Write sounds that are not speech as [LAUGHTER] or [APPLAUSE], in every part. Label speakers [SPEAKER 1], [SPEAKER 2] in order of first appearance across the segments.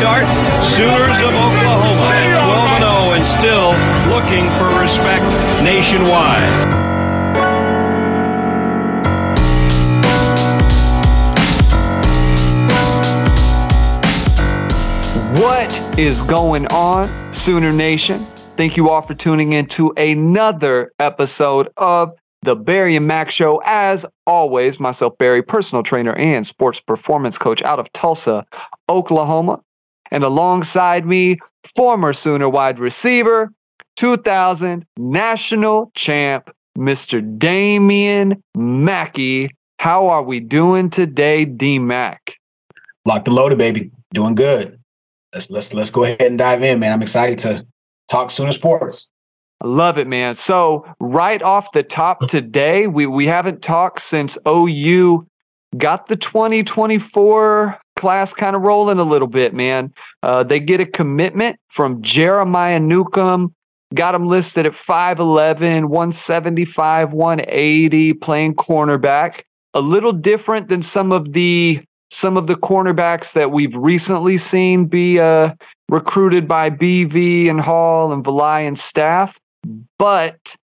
[SPEAKER 1] start. Sooners of Oklahoma at 12 0 and still looking for respect nationwide.
[SPEAKER 2] What is going on, Sooner Nation? Thank you all for tuning in to another episode of the Barry and Mack Show. As always, myself, Barry, personal trainer and sports performance coach out of Tulsa, Oklahoma. And alongside me, former Sooner wide receiver, 2000 national champ, Mr. Damian Mackey. How are we doing today, D Mac?
[SPEAKER 3] Locked the loaded, baby. Doing good. Let's let's let's go ahead and dive in, man. I'm excited to talk Sooner sports.
[SPEAKER 2] I love it, man. So right off the top today, we we haven't talked since OU got the 2024 class kind of rolling a little bit, man. Uh, they get a commitment from Jeremiah Newcombe. Got him listed at 5'11, 175, 180, playing cornerback. A little different than some of the some of the cornerbacks that we've recently seen be uh, recruited by BV and Hall and Valai and staff. But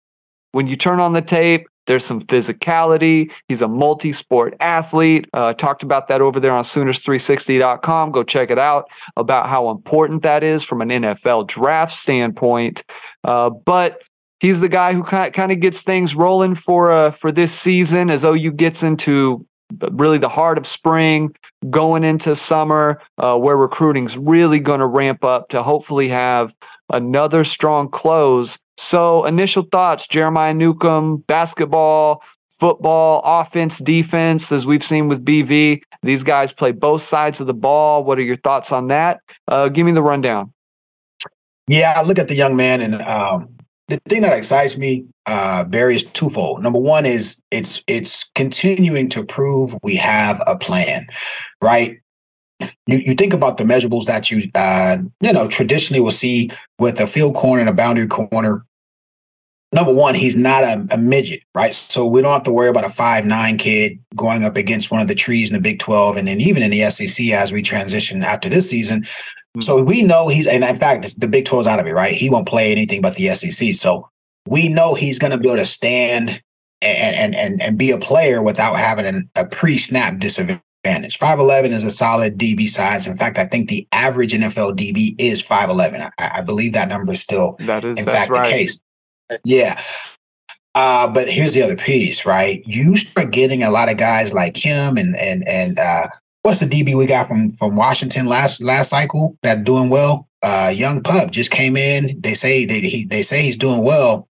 [SPEAKER 2] when you turn on the tape, there's some physicality. He's a multi sport athlete. Uh, talked about that over there on Sooners360.com. Go check it out about how important that is from an NFL draft standpoint. Uh, but he's the guy who kind of gets things rolling for uh, for this season as OU gets into really the heart of spring, going into summer, uh, where recruiting's really going to ramp up to hopefully have another strong close. So, initial thoughts Jeremiah Newcombe, basketball, football, offense, defense, as we've seen with BV. These guys play both sides of the ball. What are your thoughts on that? Uh, give me the rundown.
[SPEAKER 3] Yeah, I look at the young man, and um, the thing that excites me, uh, Barry, is twofold. Number one is it's it's continuing to prove we have a plan, right? You, you think about the measurables that you uh, you know traditionally will see with a field corner and a boundary corner. Number one, he's not a, a midget, right? So we don't have to worry about a five nine kid going up against one of the trees in the Big Twelve, and then even in the SEC as we transition after this season. So we know he's, and in fact, the Big 12's out of it, right? He won't play anything but the SEC. So we know he's going to be able to stand and and and be a player without having an, a pre-snap disadvantage. 5'11 is a solid DB size. In fact, I think the average NFL DB is 5'11. I, I believe that number is still,
[SPEAKER 2] that is,
[SPEAKER 3] in
[SPEAKER 2] fact,
[SPEAKER 3] right. the case. Yeah. Uh, but here's the other piece, right? You start getting a lot of guys like him and and and uh, what's the DB we got from from Washington last last cycle that doing well? Uh, young pup just came in. They say they he, they say he's doing well.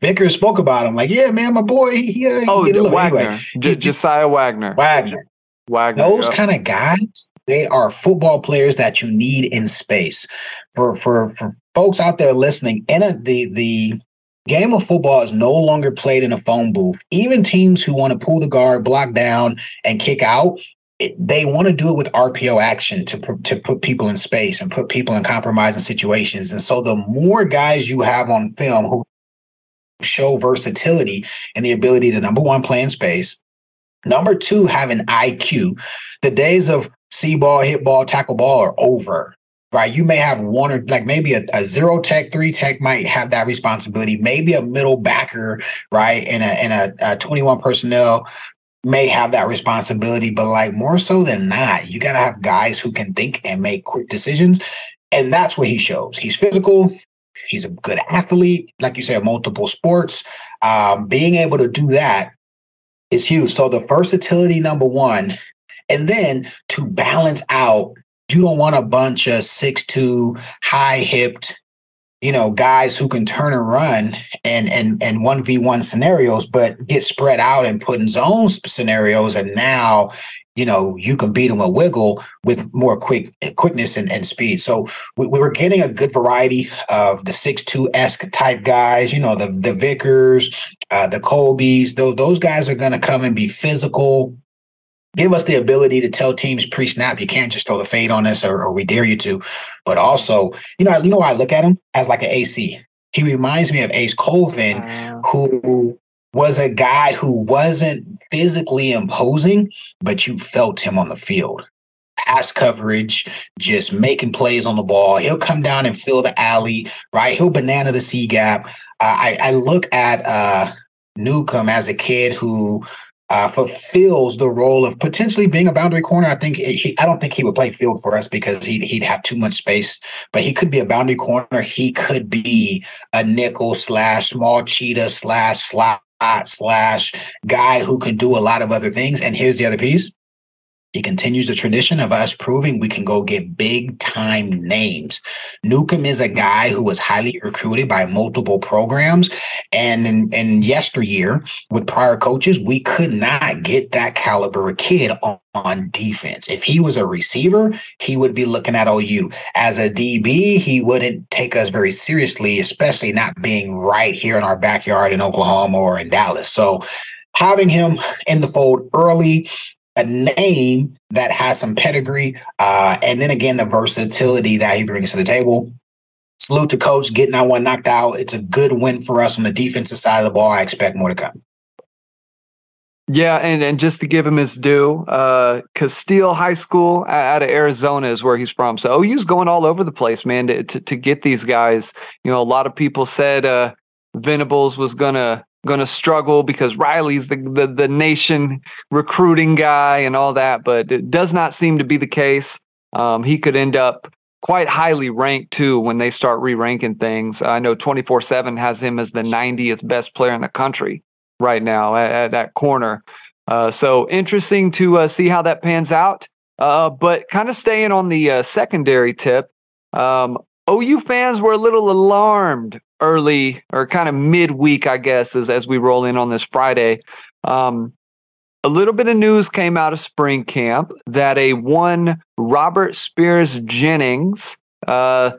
[SPEAKER 3] Vickers spoke about him like, yeah, man, my boy. He, he,
[SPEAKER 2] oh,
[SPEAKER 3] he
[SPEAKER 2] Wagner, anyway, J- Josiah Wagner.
[SPEAKER 3] Wagner.
[SPEAKER 2] Wagner.
[SPEAKER 3] Those yep. kind of guys, they are football players that you need in space. For for for folks out there listening, in a, the the game of football is no longer played in a phone booth. Even teams who want to pull the guard, block down, and kick out, it, they want to do it with RPO action to to put people in space and put people in compromising situations. And so, the more guys you have on film who show versatility and the ability to number one play in space, number two have an IQ. The days of see ball, hit ball, tackle ball are over. Right, you may have one or like maybe a, a zero tech, three tech might have that responsibility. Maybe a middle backer, right, and a and a, a twenty one personnel may have that responsibility, but like more so than not, you got to have guys who can think and make quick decisions. And that's what he shows. He's physical. He's a good athlete, like you said, multiple sports. Um, being able to do that is huge. So the versatility, number one, and then to balance out, you don't want a bunch of six two, high hipped, you know, guys who can turn and run and and and one v one scenarios, but get spread out and put in zone scenarios, and now you know you can beat them a wiggle with more quick quickness and, and speed. So we, we were getting a good variety of the six two esque type guys. You know, the the Vickers, uh, the Colbys. Those those guys are going to come and be physical, give us the ability to tell teams pre-snap you can't just throw the fade on us or, or we dare you to but also you know you know i look at him as like an ac he reminds me of ace colvin who was a guy who wasn't physically imposing but you felt him on the field pass coverage, just making plays on the ball. He'll come down and fill the alley, right? He'll banana the C gap. Uh, I, I look at uh, Newcombe as a kid who uh, fulfills the role of potentially being a boundary corner. I think he, I don't think he would play field for us because he'd, he'd have too much space, but he could be a boundary corner. He could be a nickel slash small cheetah slash slot slash guy who can do a lot of other things. And here's the other piece. He continues the tradition of us proving we can go get big time names. Newcombe is a guy who was highly recruited by multiple programs. And in, in yesteryear, with prior coaches, we could not get that caliber kid on, on defense. If he was a receiver, he would be looking at OU. As a DB, he wouldn't take us very seriously, especially not being right here in our backyard in Oklahoma or in Dallas. So having him in the fold early a name that has some pedigree, uh, and then again the versatility that he brings to the table. Salute to coach getting that one knocked out. It's a good win for us on the defensive side of the ball. I expect more to come.
[SPEAKER 2] Yeah, and, and just to give him his due, uh, Casteel High School out of Arizona is where he's from. So OU's going all over the place, man, to, to, to get these guys. You know, a lot of people said uh, Venables was going to going to struggle because Riley's the, the, the nation recruiting guy and all that, but it does not seem to be the case. Um, he could end up quite highly ranked too when they start re-ranking things. I know 24/7 has him as the 90th best player in the country right now at, at that corner. Uh, so interesting to uh, see how that pans out. Uh, but kind of staying on the uh, secondary tip, um, OU fans were a little alarmed early or kind of midweek, I guess, as, as we roll in on this Friday. Um, a little bit of news came out of spring camp that a one Robert Spears Jennings uh,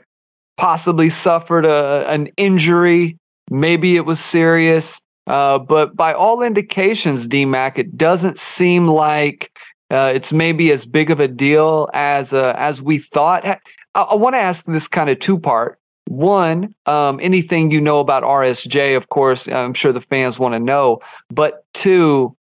[SPEAKER 2] possibly suffered a, an injury. Maybe it was serious. Uh, but by all indications, DMAC, it doesn't seem like uh, it's maybe as big of a deal as uh, as we thought. I, I want to ask this kind of two part. One, um, anything you know about RSJ, of course, I'm sure the fans want to know. But two,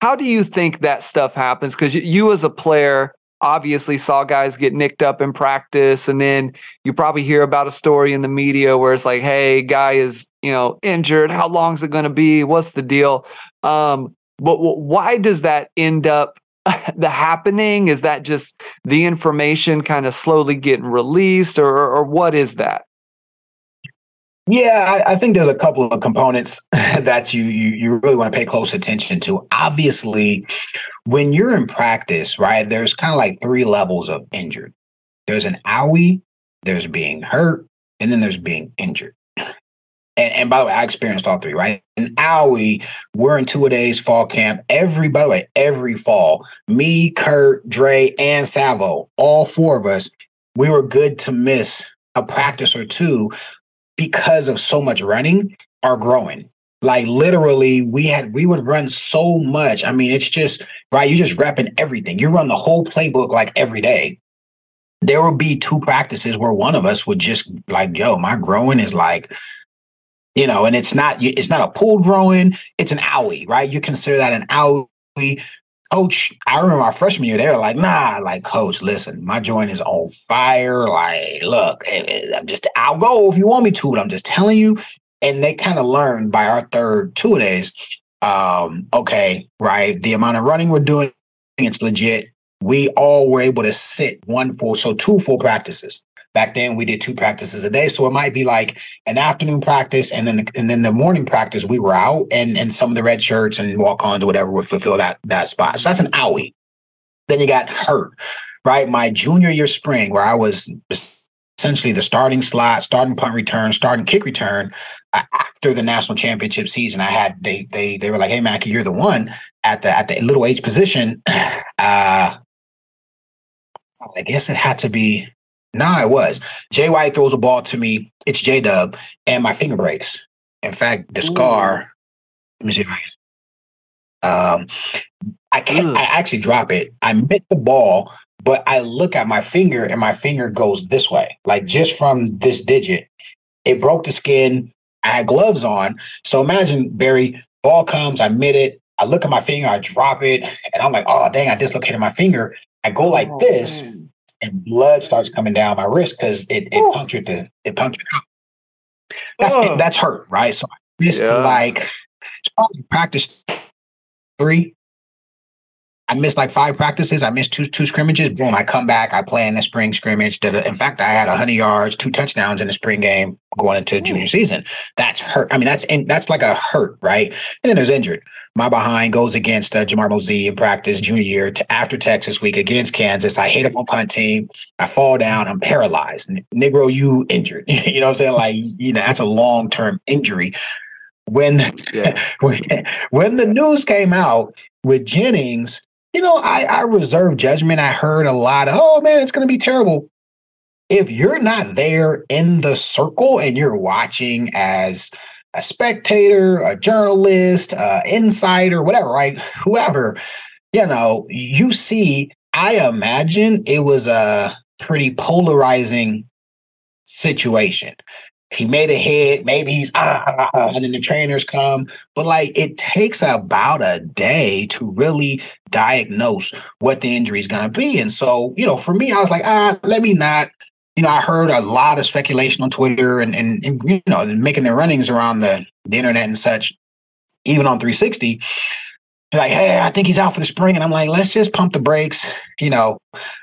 [SPEAKER 2] how do you think that stuff happens? Because you, as a player, obviously saw guys get nicked up in practice, and then you probably hear about a story in the media where it's like, "Hey, guy is you know injured. How long is it going to be? What's the deal?" Um, but why does that end up [LAUGHS] the happening? Is that just the information kind of slowly getting released, or or what is that?
[SPEAKER 3] Yeah, I, I, think there's a couple of components [LAUGHS] that you, you you really want to pay close attention to. Obviously, when you're in practice, right, there's kind of like three levels of injured. There's an owie, there's being hurt, and then there's being injured. And, and by the way, I experienced all three, right? And owie, we're in two days fall camp. Every, by the way, every fall, me, Kurt, Dre, and Savo, all four of us, we were good to miss a practice or two because of so much running are growing. Like literally, we had we would run so much. I mean, it's just right. You're just repping everything. You run the whole playbook like every day. There would be two practices where one of us would just like, yo, my growing is like, you know, and it's not it's not a pool growing, it's an owie, right? You consider that an owie coach, I remember my freshman year, they were like, nah, like, coach, listen, my joint is on fire. Like, look, eh, eh, I'm just, I'll go if you want me to, but I'm just telling you. And they kind of learned by our third two days, um, okay, right, the amount of running we're doing, it's legit. We all were able to sit one full, so two full practices. Back then, we did two practices a day, so it might be like an afternoon practice, and then the, and then the morning practice. We were out, and and some of the red shirts and walk ons or whatever would fulfill that that spot. So that's an owie. Then you got hurt, right? My junior year spring, where I was essentially the starting slot, starting punt return, starting kick return. After the national championship season, I had they they they were like, "Hey, Mac, you're the one at the at the little H position." [CLEARS THROAT] Uh, I guess it had to be Nah, it was. Jay White throws a ball to me. It's J Dub, and my finger breaks. In fact, the scar. Let me see if I can. Um, I can't. Ooh. I actually drop it. I met the ball, but I look at my finger, and my finger goes this way, like just from this digit. It broke the skin. I had gloves on, so imagine Barry. Ball comes, I mid it. I look at my finger, I drop it, and I'm like, oh dang, I dislocated my finger. I go like oh, this, man. And blood starts coming down my wrist because it, it punctured the it punctured out. That's oh. that's hurt, right? So I missed yeah. like probably practice three. I missed like five practices. I missed two two scrimmages. Boom! I come back. I play in the spring scrimmage. In fact, I had hundred yards, two touchdowns in the spring game going into junior season. That's hurt. I mean, that's in, that's like a hurt, right? And then there's injured. My behind goes against uh, Jamar Mosey in practice junior year to after Texas week against Kansas. I hit up on punt team. I fall down. I'm paralyzed. Negro, you injured. [LAUGHS] you know what I'm saying? Like, you know, that's a long term injury. When, yeah. when [LAUGHS] when the news came out with Jennings, you know, I, I reserve judgment. I heard a lot of, oh man, it's going to be terrible. If you're not there in the circle and you're watching as a spectator, a journalist, uh, insider, whatever, right? Whoever, you know, you see, I imagine it was a pretty polarizing situation. He made a hit, maybe he's ah, ah, ah, and then the trainers come. But like it takes about a day to really diagnose what the injury is going to be. And so, you know, for me, I was like, ah, let me not you know, I heard a lot of speculation on Twitter and, and, and you know, making their runnings around the, the internet and such, even on 360. Like, hey, I think he's out for the spring. And I'm like, let's just pump the brakes. You know,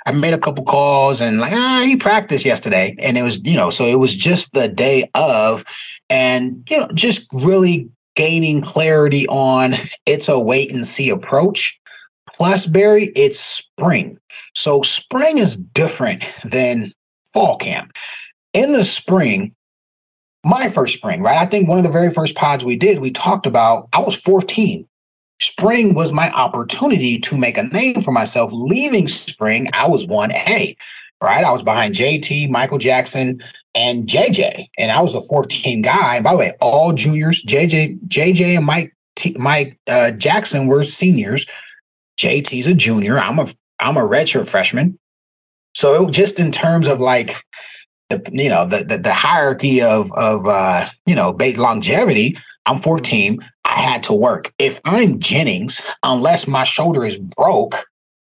[SPEAKER 3] I made a couple calls and like, ah, he practiced yesterday. And it was, you know, so it was just the day of, and, you know, just really gaining clarity on it's a wait and see approach. Plus, Barry, it's spring. So spring is different than fall camp. In the spring, my first spring, right? I think one of the very first pods we did, we talked about I was 14. Spring was my opportunity to make a name for myself. Leaving spring, I was 1A, right? I was behind JT, Michael Jackson, and JJ. And I was a 14 guy. And by the way, all juniors, JJ, JJ and Mike T, Mike uh, Jackson were seniors. JT's a junior. I'm a I'm a redshirt freshman. So it, just in terms of like the you know the the, the hierarchy of of uh, you know longevity, I'm 14. I had to work. If I'm Jennings, unless my shoulder is broke,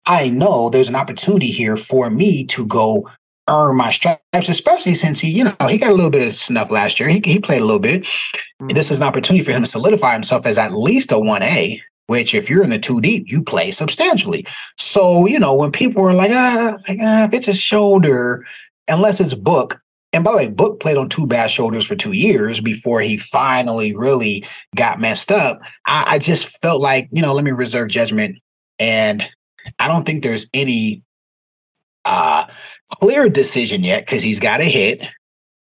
[SPEAKER 3] I know there's an opportunity here for me to go earn my stripes, especially since he, you know, he got a little bit of snuff last year. He, he played a little bit. Mm-hmm. This is an opportunity for him to solidify himself as at least a 1A which if you're in the two deep, you play substantially. So, you know, when people are like, ah, like, ah, if it's a shoulder, unless it's book, and by the way, Book played on two bad shoulders for two years before he finally really got messed up. I, I just felt like, you know, let me reserve judgment. And I don't think there's any uh clear decision yet because he's got a hit.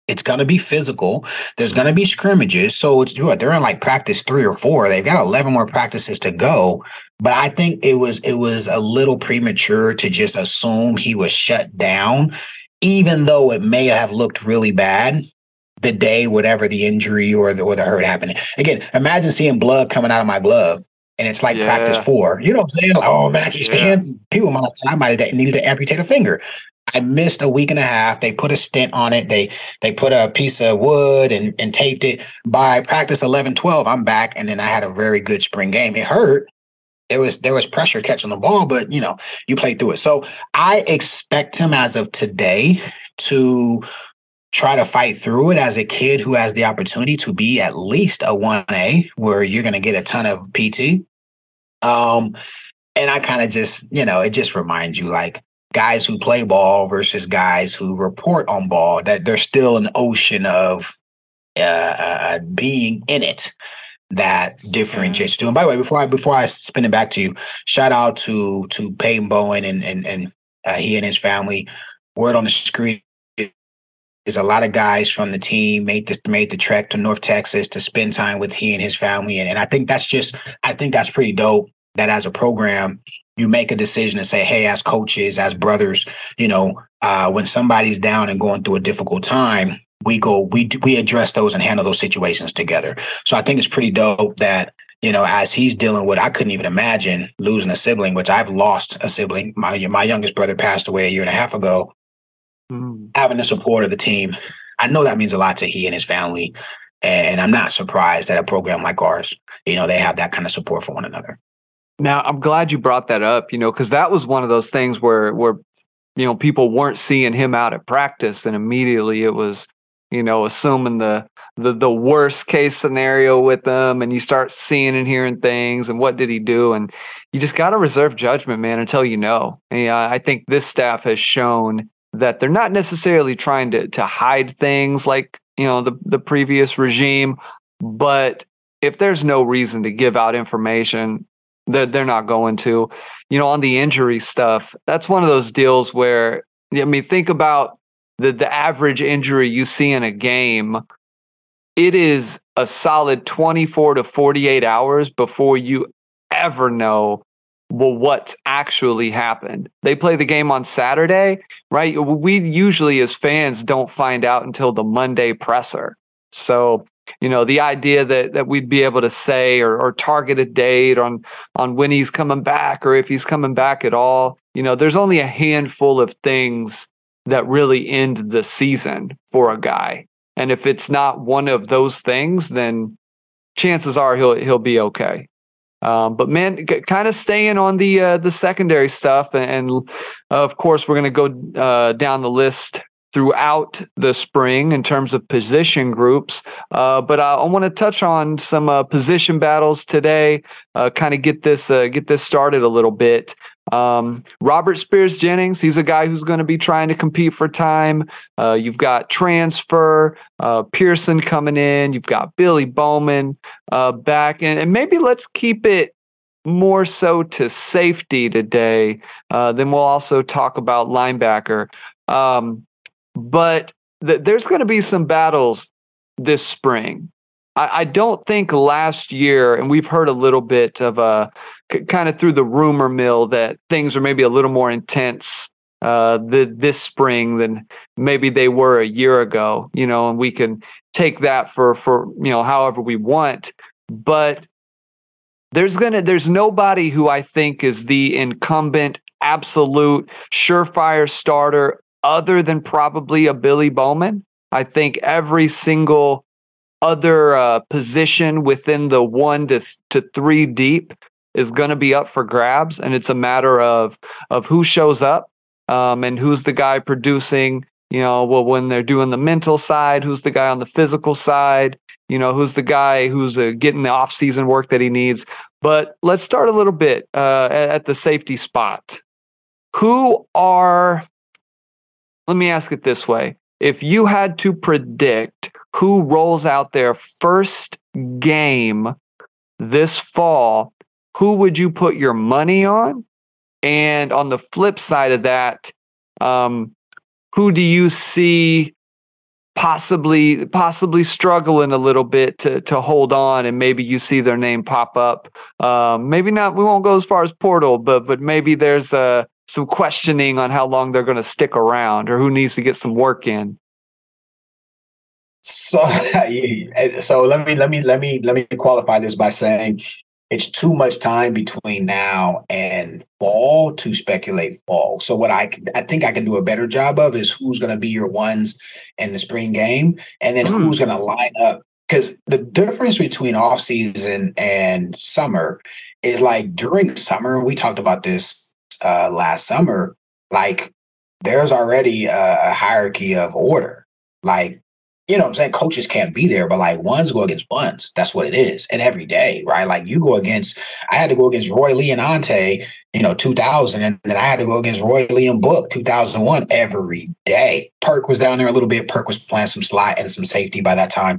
[SPEAKER 3] It's going to be physical. There's going to be scrimmages. So it's what they're in like practice three or four. They've got 11 more practices to go. But I think it was it was a little premature to just assume he was shut down, even though it may have looked really bad the day whatever the injury or the or the hurt happened. Again, imagine seeing blood coming out of my glove and it's like yeah. practice four. You know what I'm saying? Like, oh man, he's yeah. People might I might have needed to amputate a finger. I missed a week and a half. They put a stent on it. They they put a piece of wood and, and taped it. By practice 11, 12, I'm back. And then I had a very good spring game. It hurt. There was there was pressure catching the ball, but you know, you played through it. So I expect him as of today to try to fight through it as a kid who has the opportunity to be at least a 1A where you're gonna get a ton of PT. Um and I kind of just, you know, it just reminds you like guys who play ball versus guys who report on ball that there's still an ocean of uh, uh, being in it that differentiates mm-hmm. And by the way, before I before I spin it back to you, shout out to to Peyton Bowen and and and uh, he and his family. Word on the street is a lot of guys from the team made the made the trek to North Texas to spend time with he and his family, and, and I think that's just I think that's pretty dope. That as a program, you make a decision and say, hey, as coaches, as brothers, you know, uh, when somebody's down and going through a difficult time, we go, we we address those and handle those situations together. So I think it's pretty dope that you know, as he's dealing with, I couldn't even imagine losing a sibling, which I've lost a sibling. My my youngest brother passed away a year and a half ago. Mm. Having the support of the team, I know that means a lot to he and his family, and I'm not surprised that a program like ours, you know, they have that kind of support for one another.
[SPEAKER 2] Now, I'm glad you brought that up, you know, because that was one of those things where where you know people weren't seeing him out at practice, and immediately it was, you know, assuming the the the worst case scenario with them, and you start seeing and hearing things, and what did he do, and you just got to reserve judgment, man, until you know. And I think this staff has shown that they're not necessarily trying to to hide things like you know the the previous regime, but if there's no reason to give out information, they're, they're not going to. You know, on the injury stuff, that's one of those deals where, I mean, think about the, the average injury you see in a game. It is a solid 24 to 48 hours before you ever know well what's actually happened they play the game on saturday right we usually as fans don't find out until the monday presser so you know the idea that that we'd be able to say or, or target a date on on when he's coming back or if he's coming back at all you know there's only a handful of things that really end the season for a guy and if it's not one of those things then chances are he'll he'll be okay um, but man, g- kind of staying on the uh, the secondary stuff, and, and of course we're going to go uh, down the list throughout the spring in terms of position groups. Uh, but I, I want to touch on some uh, position battles today. Uh, kind of get this uh, get this started a little bit. Um, Robert Spears Jennings, he's a guy who's going to be trying to compete for time. Uh, you've got transfer uh, Pearson coming in. You've got Billy Bowman back, and, and maybe let's keep it more so to safety today. Uh, then we'll also talk about linebacker. Um, but th- there's going to be some battles this spring. I, I, don't think last year, and we've heard a little bit of a c- kind of through the rumor mill that things are maybe a little more intense uh, the, this spring than maybe they were a year ago. You know, and we can take that for for you know however we want, but there's gonna there's nobody who I think is the incumbent absolute surefire starter other than probably a Billy Bowman. I think every single other uh, position within the one to, to three deep is going to be up for grabs, and it's a matter of of who shows up um, and who's the guy producing. You know, well, when they're doing the mental side, who's the guy on the physical side? You know, who's the guy who's uh, getting the off-season work that he needs? But let's start a little bit uh, at the safety spot. Who are let me ask it this way. If you had to predict who rolls out their first game this fall, who would you put your money on? And on the flip side of that, um, who do you see possibly possibly struggling a little bit to to hold on and maybe you see their name pop up um, maybe not we won't go as far as portal but but maybe there's a some questioning on how long they're going to stick around or who needs to get some work in.
[SPEAKER 3] So, [LAUGHS] so let me let me let me let me qualify this by saying it's too much time between now and fall to speculate fall. So what I I think I can do a better job of is who's going to be your ones in the spring game, and then mm. who's going to line up. Because the difference between off season and summer is like during summer, we talked about this uh, last summer, like there's already a, a hierarchy of order. Like, you know what I'm saying? Coaches can't be there, but like ones go against ones. That's what it is. And every day, right? Like you go against, I had to go against Roy Lee and Ante, you know, 2000. And then I had to go against Roy Lee and Book 2001 every day. Perk was down there a little bit. Perk was playing some slot and some safety by that time.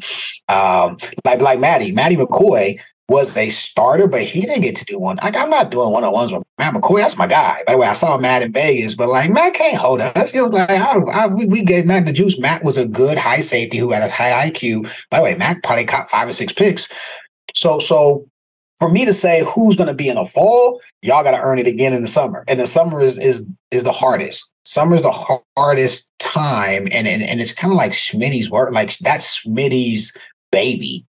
[SPEAKER 3] Um, like, like Maddie, Maddie McCoy was a starter, but he didn't get to do one. Like, I'm not doing one on ones with Matt McCoy. That's my guy. By the way, I saw Matt in Vegas, but like Matt can't hold us. You know, like I, I, we, we gave Matt the juice. Matt was a good high safety who had a high IQ. By the way, Matt probably caught five or six picks. So, so for me to say who's going to be in the fall, y'all got to earn it again in the summer. And the summer is is is the hardest. Summer is the hardest time, and and, and it's kind of like Smitty's work. Like that's Smitty's baby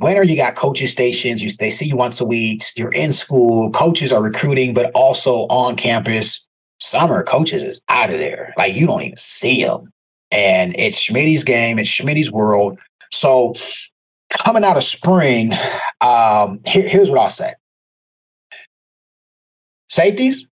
[SPEAKER 3] winter you got coaches stations. You, they see you once a week. You're in school. Coaches are recruiting but also on campus. Summer coaches is out of there. Like you don't even see them and it's schmitty's game. It's schmitty's world. So coming out of spring Um, here, here's what I'll say. Safeties,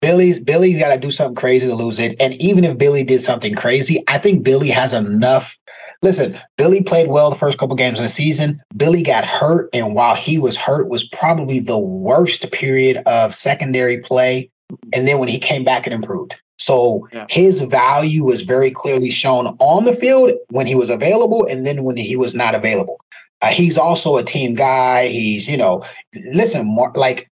[SPEAKER 3] Billy's Billy's got to do something crazy to lose it. And even if Billy did something crazy, I think Billy has enough. Listen, Billy played well the first couple games of the season. Billy got hurt, and while he was hurt, was probably the worst period of secondary play. And then when he came back, it improved. So yeah. his value was very clearly shown on the field when he was available, and then when he was not available. Uh, he's also a team guy. He's, you know, listen, like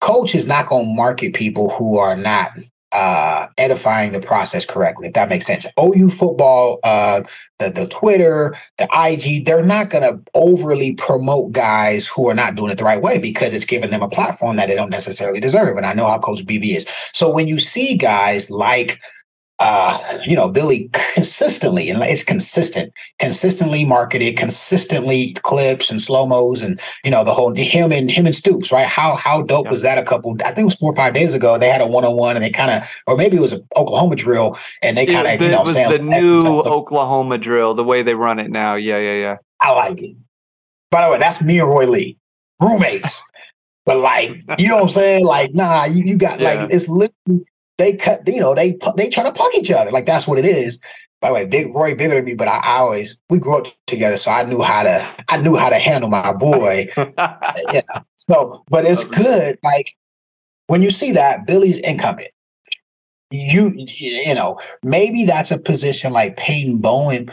[SPEAKER 3] coach is not going to market people who are not uh, edifying the process correctly, if that makes sense. OU football, uh, the the Twitter, the IG, they're not going to overly promote guys who are not doing it the right way because it's giving them a platform that they don't necessarily deserve. And I know how Coach BV is. So when you see guys like uh, you know, Billy consistently, and it's consistent, consistently marketed, consistently clips and slow mos, and you know the whole him and him and Stoops, right? How how dope yeah. was that? A couple, I think it was four or five days ago. They had a one on one, and they kind of, or maybe it was an Oklahoma drill, and they kind of, you know,
[SPEAKER 2] it was
[SPEAKER 3] saying,
[SPEAKER 2] the new Oklahoma drill, the way they run it now. Yeah, yeah, yeah.
[SPEAKER 3] I like it. By the way, that's me and Roy Lee, roommates. But like, [LAUGHS] you know what I'm saying? Like, nah, you, you got yeah. like it's literally they cut, you know, they they try to punk each other. Like that's what it is. By the way, big Roy bigger than me, but I, I, always we grew up together, so I knew how to I knew how to handle my boy. [LAUGHS] yeah. So, but it's good. Like when you see that Billy's incumbent, you you know maybe that's a position like Peyton Bowen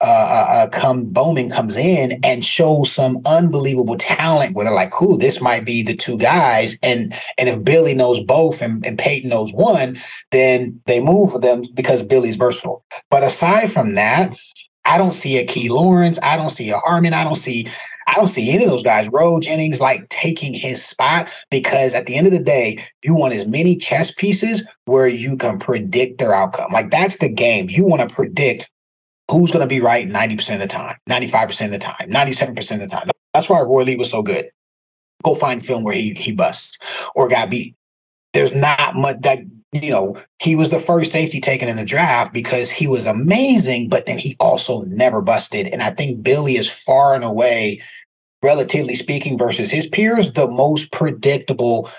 [SPEAKER 3] uh, uh, uh, come Bowman comes in and shows some unbelievable talent where they're like, cool, this might be the two guys. And and if Billy knows both and, and Peyton knows one, then they move for them because Billy's versatile. But aside from that, I don't see a Key Lawrence, I don't see a Harmon, I don't see I don't see any of those guys, Roe Jennings, like taking his spot because at the end of the day, you want as many chess pieces where you can predict their outcome. Like that's the game. You want to predict who's going to be right 90% of the time, 95% of the time, 97% of the time. That's why Roy Lee was so good. Go find film where he he busts or got beat. There's not much that you know, he was the first safety taken in the draft because he was amazing, but then he also never busted. And I think Billy is far and away, relatively speaking, versus his peers, the most predictable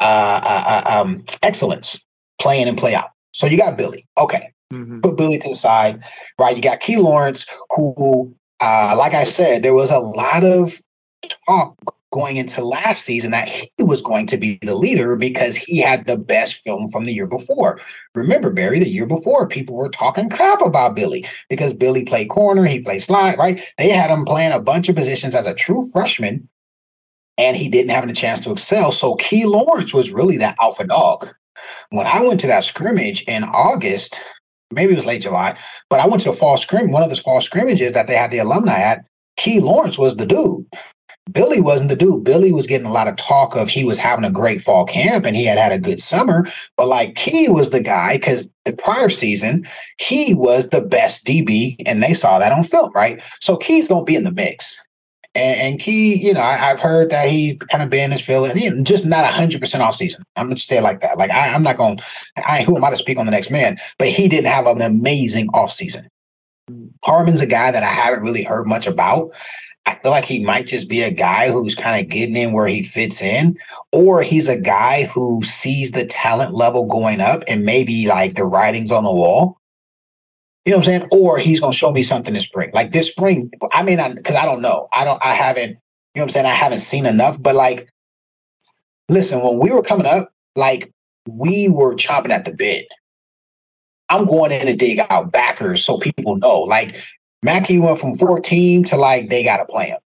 [SPEAKER 3] uh, uh, uh um, excellence playing and play out. So you got Billy. Okay. Mm-hmm. Put Billy to the side, right? You got Key Lawrence, who, uh, like I said, there was a lot of talk going into last season that he was going to be the leader because he had the best film from the year before. Remember, Barry, the year before, people were talking crap about Billy because Billy played corner, he played slide, right? They had him playing a bunch of positions as a true freshman, and he didn't have a chance to excel. So Key Lawrence was really that alpha dog. When I went to that scrimmage in August, maybe it was late July, but I went to a fall scrim, one of those fall scrimmages that they had the alumni at. Key Lawrence was the dude. Billy wasn't the dude. Billy was getting a lot of talk of he was having a great fall camp and he had had a good summer. But like Key was the guy because the prior season he was the best DB and they saw that on film, right? So Key's gonna be in the mix. And, and Key, you know, I, have heard that he kind of been his feeling, you know, just not hundred percent off season. I'm gonna say it like that. Like I, am not going. I who am I to speak on the next man? But he didn't have an amazing off season. Harmon's a guy that I haven't really heard much about. I feel like he might just be a guy who's kind of getting in where he fits in, or he's a guy who sees the talent level going up and maybe like the writings on the wall you know what I'm saying? Or he's gonna show me something this spring. Like this spring, I mean, because I don't know. I don't. I haven't. You know what I'm saying? I haven't seen enough. But like, listen, when we were coming up, like we were chopping at the bit. I'm going in to dig out backers so people know. Like Mackey went from 14 to like they got to play him.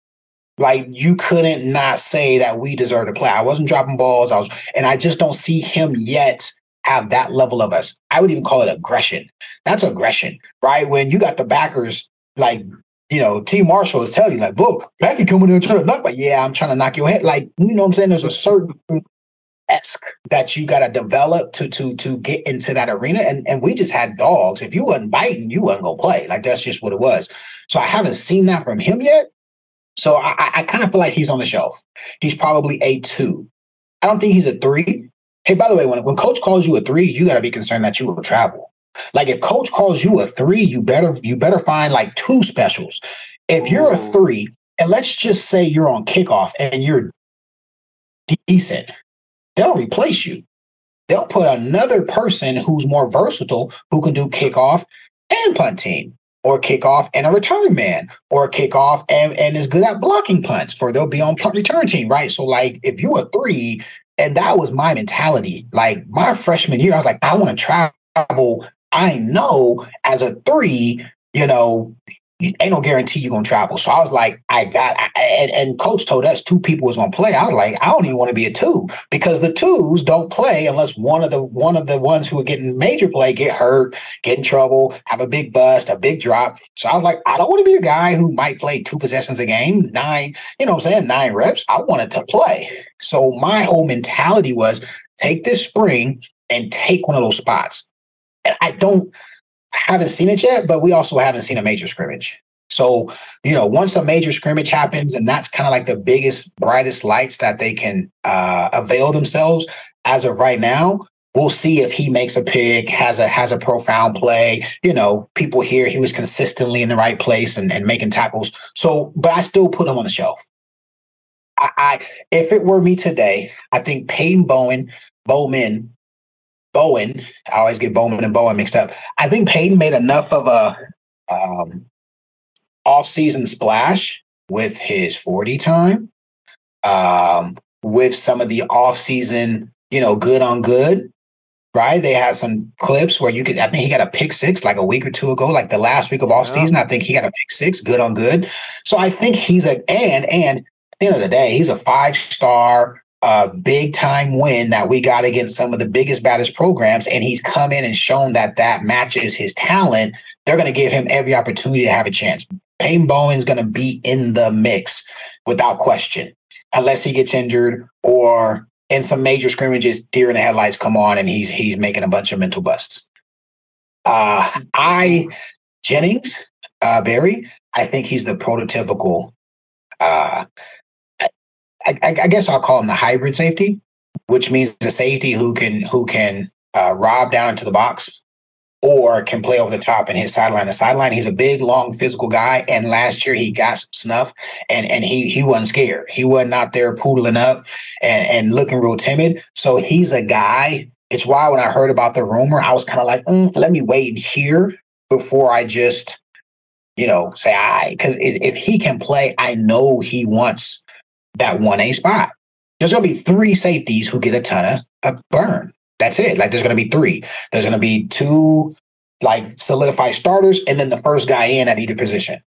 [SPEAKER 3] Like you couldn't not say that we deserve to play. I wasn't dropping balls. I was, and I just don't see him yet have that level of us. I would even call it aggression. That's aggression, right? When you got the backers like you know, T Marshall is telling you like, "Bro, Mackey coming in and trying to knock," but yeah, I'm trying to knock your head. Like, you know what I'm saying? There's a certain esque that you got to develop to to to get into that arena. And and we just had dogs. If you wasn't biting, you wasn't gonna play. Like that's just what it was. So I haven't seen that from him yet. So I, I kind of feel like he's on the shelf. He's probably a two. I don't think he's a three. Hey, by the way, when, when coach calls you a three, you got to be concerned that you will travel. Like if coach calls you a three, you better you better find like two specials. If you're a three, and let's just say you're on kickoff and you're decent, they'll replace you. They'll put another person who's more versatile who can do kickoff and punt team, or kickoff and a return man, or kickoff and, and is good at blocking punts for they'll be on punt return team, right? So, like, if you're a three, and that was my mentality. Like my freshman year, I was like, I want to travel. I know as a three, you know, ain't no guarantee you're gonna travel. So I was like, I got, I, and, and coach told us two people was gonna play. I was like, I don't even want to be a two because the twos don't play unless one of the one of the ones who are getting major play get hurt, get in trouble, have a big bust, a big drop. So I was like, I don't want to be a guy who might play two possessions a game, nine, you know what I'm saying, nine reps. I wanted to play. So my whole mentality was take this spring and take one of those spots. And I don't haven't seen it yet, but we also haven't seen a major scrimmage. So, you know, once a major scrimmage happens, and that's kind of like the biggest, brightest lights that they can uh, avail themselves as of right now. We'll see if he makes a pick, has a has a profound play. You know, people hear he was consistently in the right place and, and making tackles. So, but I still put him on the shelf. I, I if it were me today, I think Peyton Bowen, Bowman, Bowen. I always get Bowman and Bowen mixed up. I think Peyton made enough of a um, off-season splash with his 40 time, um, with some of the off-season, you know, good on good. Right. They had some clips where you could, I think he got a pick six like a week or two ago, like the last week of off season. I think he got a pick six, good on good. So I think he's a, and, and at the end of the day, he's a five uh, big time win that we got against some of the biggest, baddest programs. And he's come in and shown that that matches his talent. They're going to give him every opportunity to have a chance. Peyton Bowen's going to be in the mix without question, unless he gets injured or in some major scrimmages, deer in the headlights come on and he's he's making a bunch of mental busts. Uh, I Jennings, uh, Barry, I think he's the prototypical. Uh, I, I guess I'll call him the hybrid safety, which means the safety who can who can uh, rob down into the box or can play over the top and hit sideline to sideline. He's a big, long, physical guy. And last year he got some snuff and, and he he wasn't scared. He wasn't out there poodling up and, and looking real timid. So he's a guy. It's why when I heard about the rumor, I was kind of like, mm, let me wait and hear before I just, you know, say I because if, if he can play, I know he wants that one A spot. There's gonna be three safeties who get a ton of, of burn. That's it. Like there's going to be three. There's going to be two like solidified starters, and then the first guy in at either position.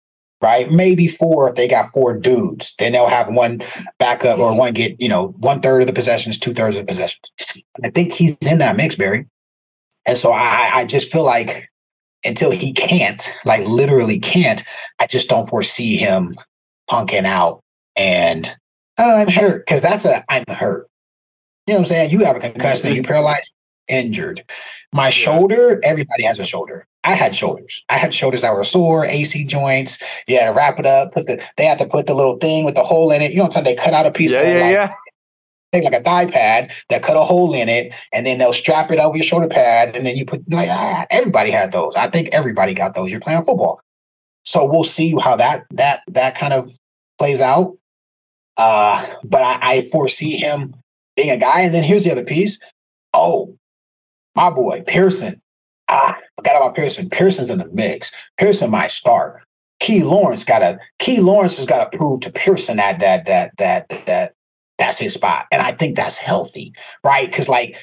[SPEAKER 3] Right? Maybe four if they got four dudes. Then they'll have one backup or one get, you know, one third of the possessions, two thirds of the possessions. I think he's in that mix, Barry. And so I, I just feel like until he can't, like literally can't, I just don't foresee him punking out and oh, I'm hurt. Cause that's a I'm hurt. You know what I'm saying? You have a concussion you paralyzed, injured. My yeah. shoulder, everybody has a shoulder. I had shoulders. I had shoulders that were sore, AC joints. You had to wrap it up. Put the they had to put the little thing with the hole in it. You know what I'm saying? They cut out a piece
[SPEAKER 2] yeah,
[SPEAKER 3] of
[SPEAKER 2] yeah,
[SPEAKER 3] like,
[SPEAKER 2] yeah.
[SPEAKER 3] Take like a thigh pad that cut a hole in it, and then they'll strap it over your shoulder pad, and then you put like ah, everybody had those. I think everybody got those. You're playing football, so we'll see how that that that kind of plays out. Uh, but I, I foresee him being a guy. And then here's the other piece. Oh, my boy, Pearson. Ah, forgot about Pearson. Pearson's in the mix. Pearson might start. Key Lawrence got to Key Lawrence has got to prove to Pearson that that that that that that's his spot. And I think that's healthy, right? Because like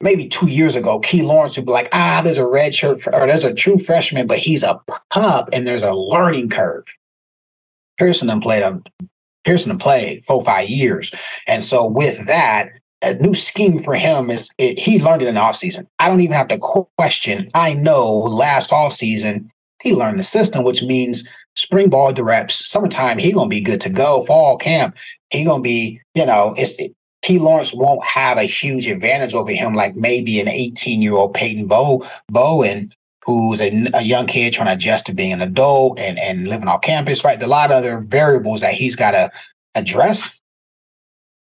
[SPEAKER 3] maybe two years ago, Key Lawrence would be like, ah, there's a red shirt or there's a true freshman, but he's a pup and there's a learning curve. Pearson done played a Pearson played four, five years. And so with that, a new scheme for him is it, he learned it in the offseason. I don't even have to question. I know last offseason he learned the system, which means spring ball the reps, summertime, he gonna be good to go. Fall camp, he gonna be, you know, it's it, T. Lawrence won't have a huge advantage over him like maybe an 18 year old Peyton Bow Bowen who's a, a, young kid trying to adjust to being an adult and, and living off campus, right? A lot of other variables that he's got to address.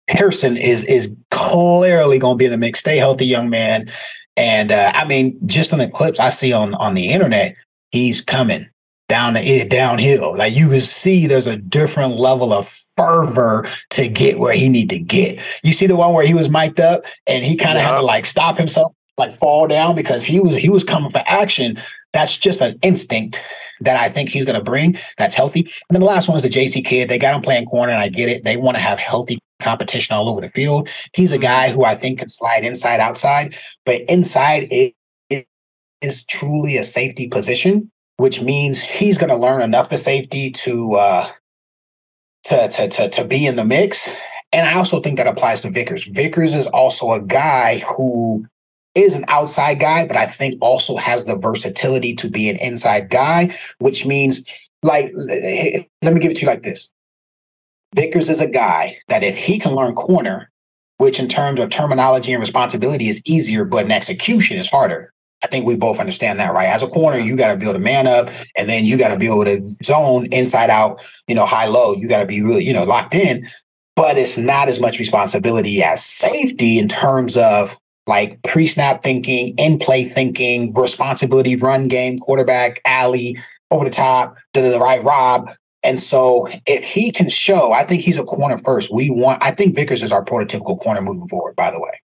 [SPEAKER 3] Pearson is is clearly going to be in the mix. Stay healthy, young man. And uh, I mean, just on the clips I see on on the internet, he's coming. down the downhill. Like you can see there's a different level of fervor to get where he need to get. You see the one where he was mic'd up and he kind of had to like stop himself, like fall down because he was he was coming for action. That's just an instinct that I think he's going to bring. That's healthy. And then the last one is the JC kid. They got him playing corner, and I get it. They want to have healthy competition all over the field. He's a guy who I think can slide inside, outside, but inside it is truly a safety position, which means he's going to learn enough of safety to uh, to to to to be in the mix. And I also think that applies to Vickers. Vickers is also a guy who is an outside guy, but I think also has the versatility to be an inside guy, which means like let me give it to you like this. Vickers is a guy that if he can learn corner, which in terms of terminology and responsibility is easier, but in execution is harder. I think we both understand that, right? As a corner, you got to build a man up, and then you got to be able to zone inside out, you know, high low. You got to be really, you know, locked in. But it's not as much responsibility as safety in terms of like pre-snap thinking, in play thinking, responsibility, run game, quarterback, alley, over the top, to the right rob. And so if he can show, I think he's a corner first. We want, I think Vickers is our prototypical corner moving forward, by the way.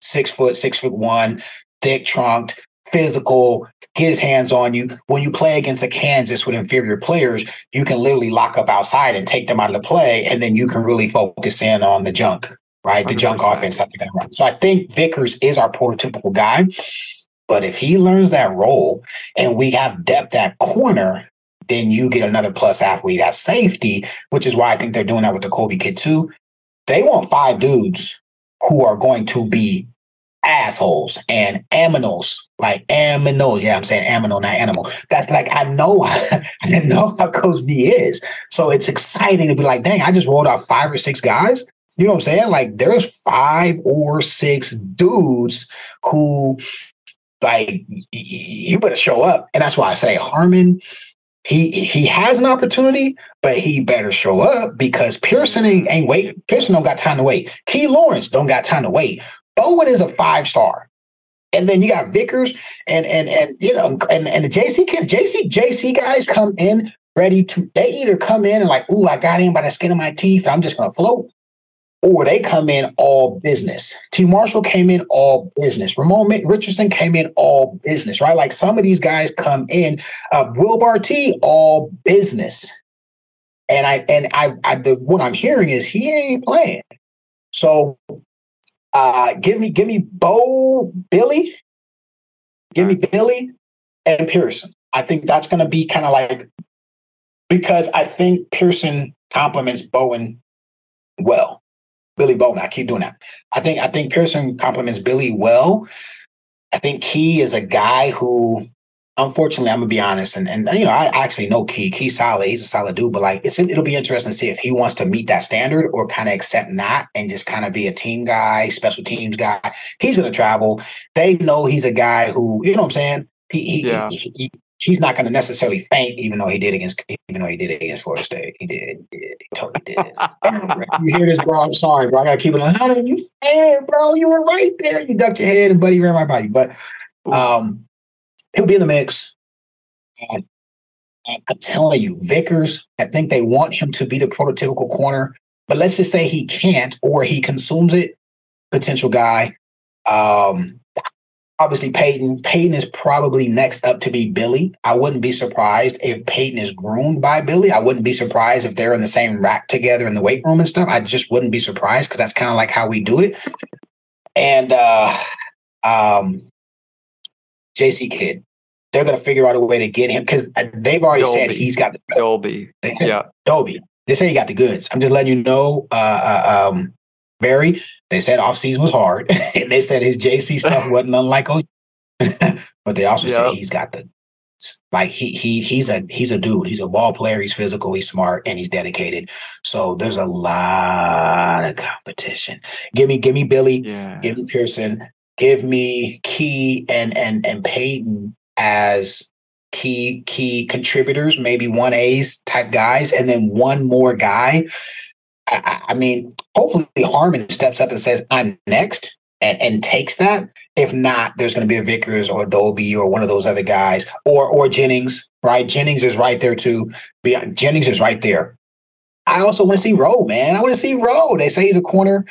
[SPEAKER 3] Six foot, six foot one, thick trunked, physical, his hands on you. When you play against a Kansas with inferior players, you can literally lock up outside and take them out of the play, and then you can really focus in on the junk right? The 100%. junk offense that they're going to run. So I think Vickers is our prototypical guy. But if he learns that role and we have depth at corner, then you get another plus athlete at safety, which is why I think they're doing that with the Kobe kid too. They want five dudes who are going to be assholes and aminals, like aminal. Yeah, I'm saying aminal, not animal. That's like I know, [LAUGHS] I know how Coach B is. So it's exciting to be like, dang, I just rolled out five or six guys you know what I'm saying? Like there's five or six dudes who like you better show up. And that's why I say Harmon, he he has an opportunity, but he better show up because Pearson ain't, wait. Pearson don't got time to wait. Key Lawrence don't got time to wait. Bowen is a five star. And then you got Vickers and and and you know and, and the JC kids, JC JC guys come in ready to they either come in and like, ooh, I got in by the skin of my teeth, and I'm just gonna float or they come in all business. T. Marshall came in all business. Ramon Richardson came in all business, right? Like some of these guys come in, uh, Will Barty, all business. And I and I, I the, what I'm hearing is he ain't playing. So uh give me give me Bo Billy, give me Billy and Pearson. I think that's gonna be kind of like because I think Pearson complements Bowen well. Billy Bowman. I keep doing that. I think I think Pearson compliments Billy well. I think Key is a guy who, unfortunately, I'm gonna be honest, and and you know, I actually know Key. Key's solid. He's a solid dude, but like, it's it'll be interesting to see if he wants to meet that standard or kind of accept not and just kind of be a team guy, special teams guy. He's gonna travel. They know he's a guy who, you know, what I'm saying. He, he, yeah. he, he, he's not going to necessarily faint, even though he did against, even though he did against Florida State. He did, he did, he totally did. [LAUGHS] you hear this, bro? I'm sorry, bro. I got to keep it on. How did you faint, bro? You were right there. You ducked your head, and Buddy ran my body. But um, he'll be in the mix. And I'm telling you, Vickers. I think they want him to be the prototypical corner. But let's just say he can't, or he consumes it. Potential guy. Um, obviously Peyton. Peyton is probably next up to be Billy. I wouldn't be surprised if Peyton is groomed by Billy. I wouldn't be surprised if they're in the same rack together in the weight room and stuff. I just wouldn't be surprised because that's kind of like how we do it. And uh um JC Kid, they're gonna figure out a way to get him because uh, they've already Dolby. said he's got the
[SPEAKER 2] Dolby.
[SPEAKER 3] yeah, Dolby. They say he got the goods. I'm just letting you know. Uh, uh um, Barry, they said off season was hard. [LAUGHS] they said his JC [LAUGHS] stuff wasn't unlike oh, [LAUGHS] but they also yep. say he's got the like he he he's a he's a dude. He's a ball player. He's physical. He's smart and he's dedicated. So there's a lot of competition. Give me give me Billy. Yeah. Give me Pearson. Give me Key and and and Peyton as key key contributors. Maybe one A's type guys, and then one more guy I, I mean, hopefully Harmon steps up and says, I'm next. and and takes that. If not, there's going to be a Vickers or Adobe or one of those other guys, or or Jennings. Right, Jennings is right there too. Jennings is right there. I also want to see Rowe, man. I want to see Rowe. They say he's a corner.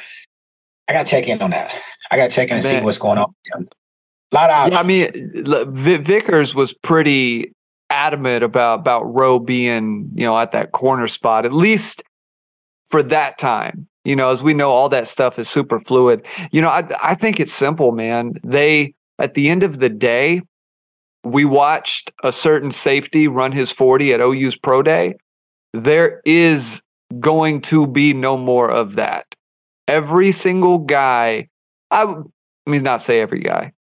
[SPEAKER 3] I got to check in on that. I got to check in and see what's going on. A lot of.
[SPEAKER 2] Yeah, I mean, Vickers was pretty adamant about about Rowe being you know at that corner spot at least for that time. You know, as we know, all that stuff is super fluid. You know, I I think it's simple, man. They at the end of the day, we watched a certain safety run his 40 at OU's pro day. There is going to be no more of that. Every single guy, I, I mean, not say every guy,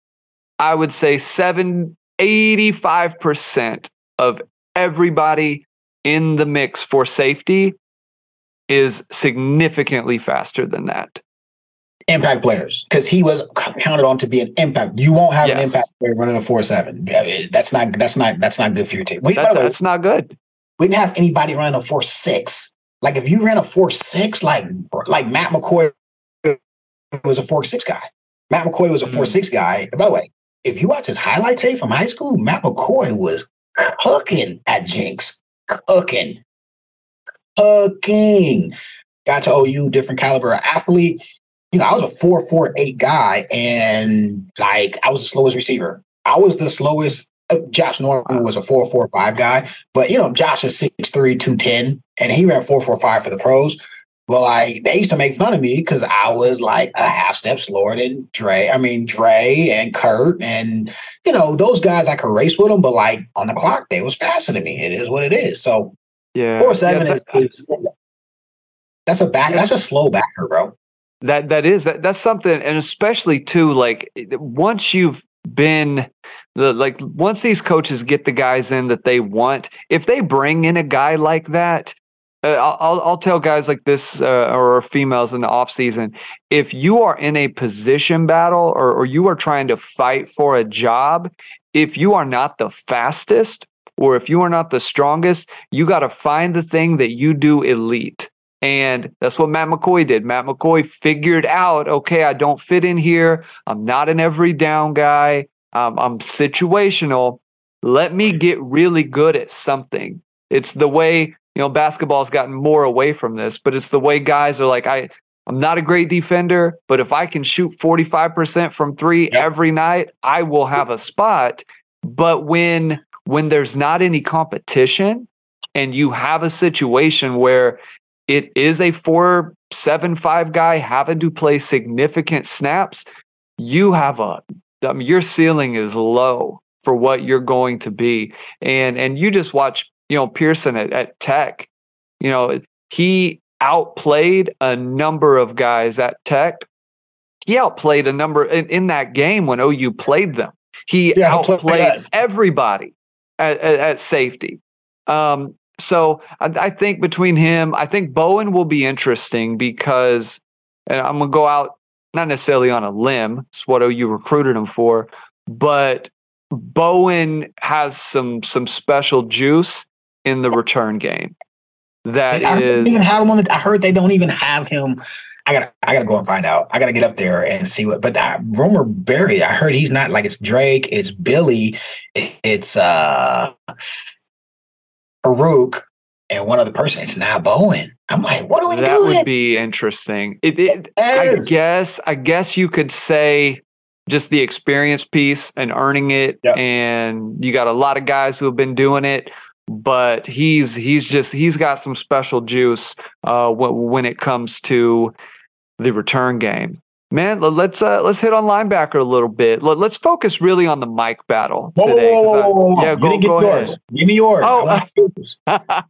[SPEAKER 2] I would say seven, 85% of everybody in the mix for safety is significantly faster than that.
[SPEAKER 3] Impact players, because he was counted on to be an impact. You won't have yes. an impact player running a four seven. That's not that's not that's not good for your team.
[SPEAKER 2] That's, that's not good.
[SPEAKER 3] We didn't have anybody running a four six. Like if you ran a four six, like like Matt McCoy was a four six guy. Matt McCoy was a four six mm-hmm. guy. And by the way, if you watch his highlight tape from high school, Matt McCoy was cooking at Jinx, cooking, cooking. Got to OU, different caliber of athlete. You know, I was a four four eight guy, and like I was the slowest receiver. I was the slowest. Uh, Josh Norman was a four four five guy, but you know, Josh is 6'3", 210, and he ran four four five for the pros. Well, like they used to make fun of me because I was like a half step slower than Dre. I mean, Dre and Kurt, and you know those guys I could race with them, but like on the clock, they was faster than me. It is what it is. So
[SPEAKER 2] yeah,
[SPEAKER 3] four seven yeah, is, is, that's a back. That's a slow backer, bro.
[SPEAKER 2] That that is that that's something, and especially too, like once you've been the like once these coaches get the guys in that they want, if they bring in a guy like that uh, I'll, I'll tell guys like this uh, or females in the off season if you are in a position battle or, or you are trying to fight for a job if you are not the fastest or if you are not the strongest you got to find the thing that you do elite and that's what Matt McCoy did. Matt McCoy figured out, okay, I don't fit in here. I'm not an every down guy. Um, I'm situational. Let me get really good at something. It's the way you know, basketball's gotten more away from this, but it's the way guys are like, I, I'm not a great defender, but if I can shoot 45% from three yep. every night, I will have a spot. But when when there's not any competition and you have a situation where it is a four seven five guy having to play significant snaps, you have a I mean, your ceiling is low for what you're going to be. And and you just watch you know, Pearson at, at Tech, you know, he outplayed a number of guys at Tech. He outplayed a number in, in that game when OU played them. He yeah, outplayed everybody at, at, at safety. Um, so I, I, think between him, I think Bowen will be interesting because, and I'm gonna go out not necessarily on a limb. It's what OU recruited him for, but Bowen has some some special juice in the return game. That I is,
[SPEAKER 3] even have him on the, I heard they don't even have him. I gotta, I gotta go and find out. I gotta get up there and see what. But that rumor Barry, I heard he's not like it's Drake, it's Billy, it's uh Farooq, and one other person. It's not Bowen. I'm like, what are we
[SPEAKER 2] that
[SPEAKER 3] doing?
[SPEAKER 2] That would be interesting. It, it, it I guess, I guess you could say just the experience piece and earning it, yep. and you got a lot of guys who have been doing it but he's he's just he's got some special juice uh, when it comes to the return game. Man, let's uh, let's hit on linebacker a little bit. Let, us focus really on the Mike battle
[SPEAKER 3] whoa, today. Whoa, whoa, whoa, I, yeah, go, go yours. ahead. Give me yours.
[SPEAKER 2] Oh,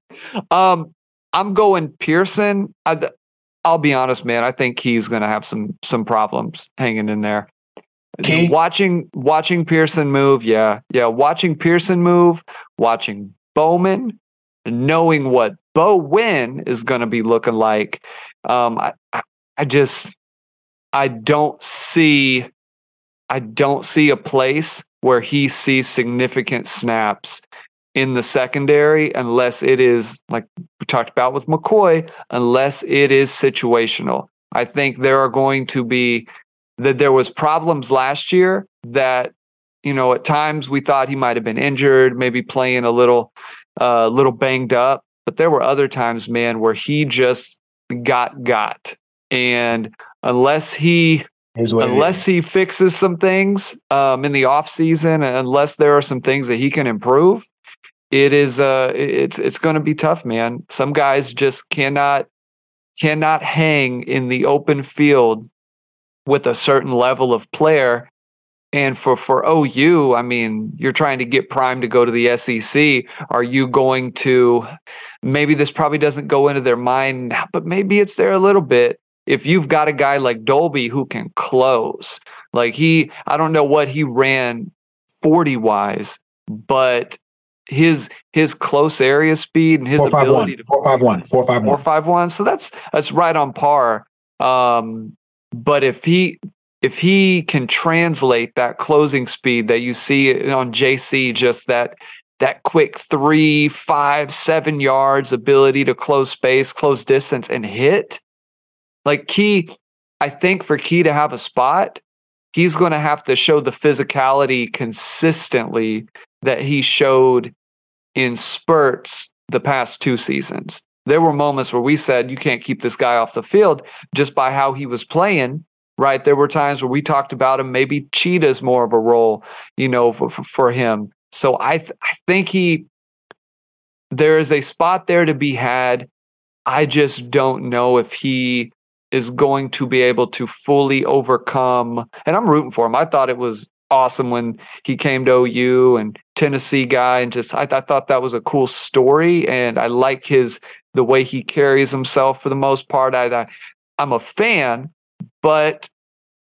[SPEAKER 2] [LAUGHS] um, I'm going Pearson. I, I'll be honest, man. I think he's going to have some some problems hanging in there. Watching watching Pearson move, yeah, yeah. Watching Pearson move, watching Bowman, knowing what Bo Bowen is going to be looking like, um, I, I just I don't see I don't see a place where he sees significant snaps in the secondary unless it is like we talked about with McCoy, unless it is situational. I think there are going to be that there was problems last year that you know at times we thought he might have been injured, maybe playing a little uh, little banged up, but there were other times, man, where he just got got, and unless he unless he fixes some things um, in the off season, unless there are some things that he can improve, it is uh it's it's going to be tough, man. Some guys just cannot cannot hang in the open field with a certain level of player. And for for OU, I mean, you're trying to get Prime to go to the SEC. Are you going to? Maybe this probably doesn't go into their mind, but maybe it's there a little bit. If you've got a guy like Dolby who can close, like he, I don't know what he ran 40 wise, but his his close area speed and his four, ability
[SPEAKER 3] five, to four five one four five one
[SPEAKER 2] four five one. So that's that's right on par. Um, but if he if he can translate that closing speed that you see on JC, just that that quick three, five, seven yards ability to close space, close distance, and hit. Like Key, I think for Key to have a spot, he's going to have to show the physicality consistently that he showed in spurts the past two seasons. There were moments where we said, you can't keep this guy off the field just by how he was playing, right? There were times where we talked about him, maybe Cheetah's more of a role, you know, for, for him. So I, th- I think he, there is a spot there to be had. I just don't know if he is going to be able to fully overcome. And I'm rooting for him. I thought it was awesome when he came to OU and Tennessee guy, and just I, I thought that was a cool story, and I like his the way he carries himself for the most part. I, I I'm a fan, but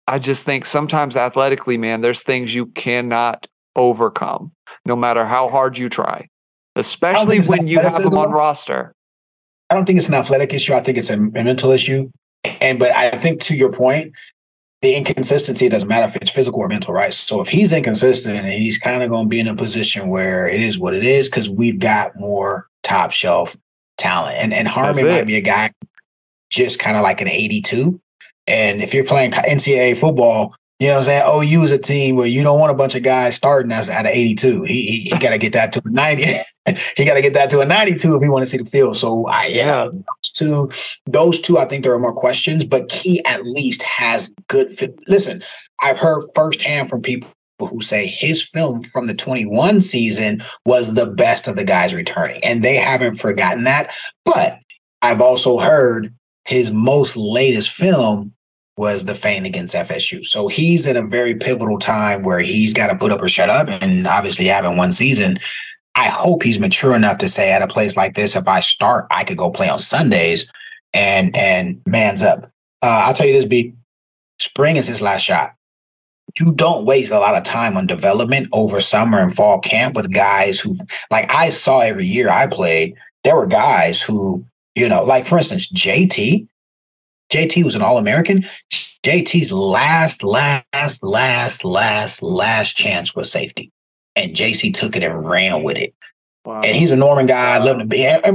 [SPEAKER 2] I just think sometimes athletically, man, there's things you cannot overcome, no matter how hard you try, especially when you have them on roster.
[SPEAKER 3] I don't think it's an athletic issue. I think it's a, a mental issue. And but I think to your point, the inconsistency doesn't matter if it's physical or mental, right? So if he's inconsistent and he's kind of going to be in a position where it is what it is, because we've got more top shelf talent. And and Harmon might be a guy just kind of like an 82. And if you're playing NCAA football, you know what I'm saying? OU is a team where you don't want a bunch of guys starting as at an 82. He, he, he got to get that to a 90. [LAUGHS] he got to get that to a 92 if he want to see the field. So I, yeah, those two, those two, I think there are more questions, but Key at least has good fit. Listen, I've heard firsthand from people who say his film from the 21 season was the best of the guys returning, and they haven't forgotten that. But I've also heard his most latest film was the feint against FSU. So he's in a very pivotal time where he's got to put up or shut up. And obviously, having one season, I hope he's mature enough to say at a place like this, if I start, I could go play on Sundays and and man's up. Uh, I'll tell you this, B. Spring is his last shot. You don't waste a lot of time on development over summer and fall camp with guys who, like I saw every year I played, there were guys who, you know, like for instance, JT, JT was an All American. JT's last, last, last, last, last chance was safety. And JC took it and ran with it. Wow. And he's a Norman guy. I love him.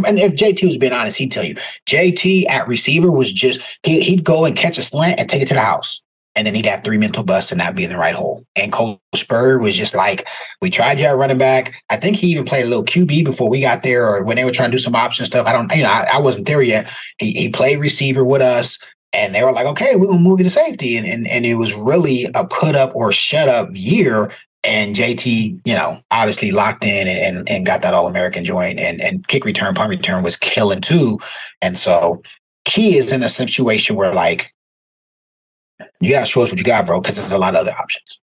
[SPEAKER 3] And if JT was being honest, he'd tell you JT at receiver was just, he, he'd go and catch a slant and take it to the house. And then he'd have three mental busts and not be in the right hole. And Coach Spurrier was just like, we tried you at running back. I think he even played a little QB before we got there or when they were trying to do some option stuff. I don't, you know, I, I wasn't there yet. He, he played receiver with us. And they were like, okay, we're gonna move you to safety. And, and and it was really a put up or shut up year. And JT, you know, obviously locked in and, and, and got that All American joint and, and kick return, punt return was killing too. And so Key is in a situation where like you gotta show us what you got, bro, because there's a lot of other options.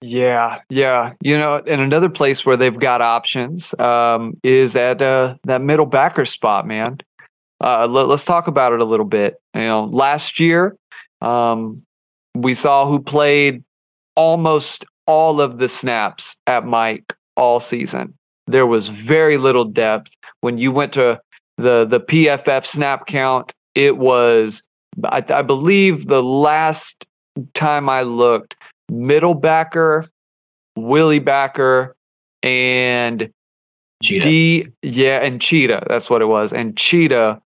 [SPEAKER 2] Yeah, yeah. You know, and another place where they've got options um, is at uh, that middle backer spot, man. Uh, let, us talk about it a little bit. You know, last year um, we saw who played almost all of the snaps at Mike all season. There was very little depth. When you went to the the PFF snap count, it was I, I believe the last time I looked, middle backer, Willie backer, and
[SPEAKER 3] Cheetah.
[SPEAKER 2] D yeah, and Cheetah. That's what it was. And Cheetah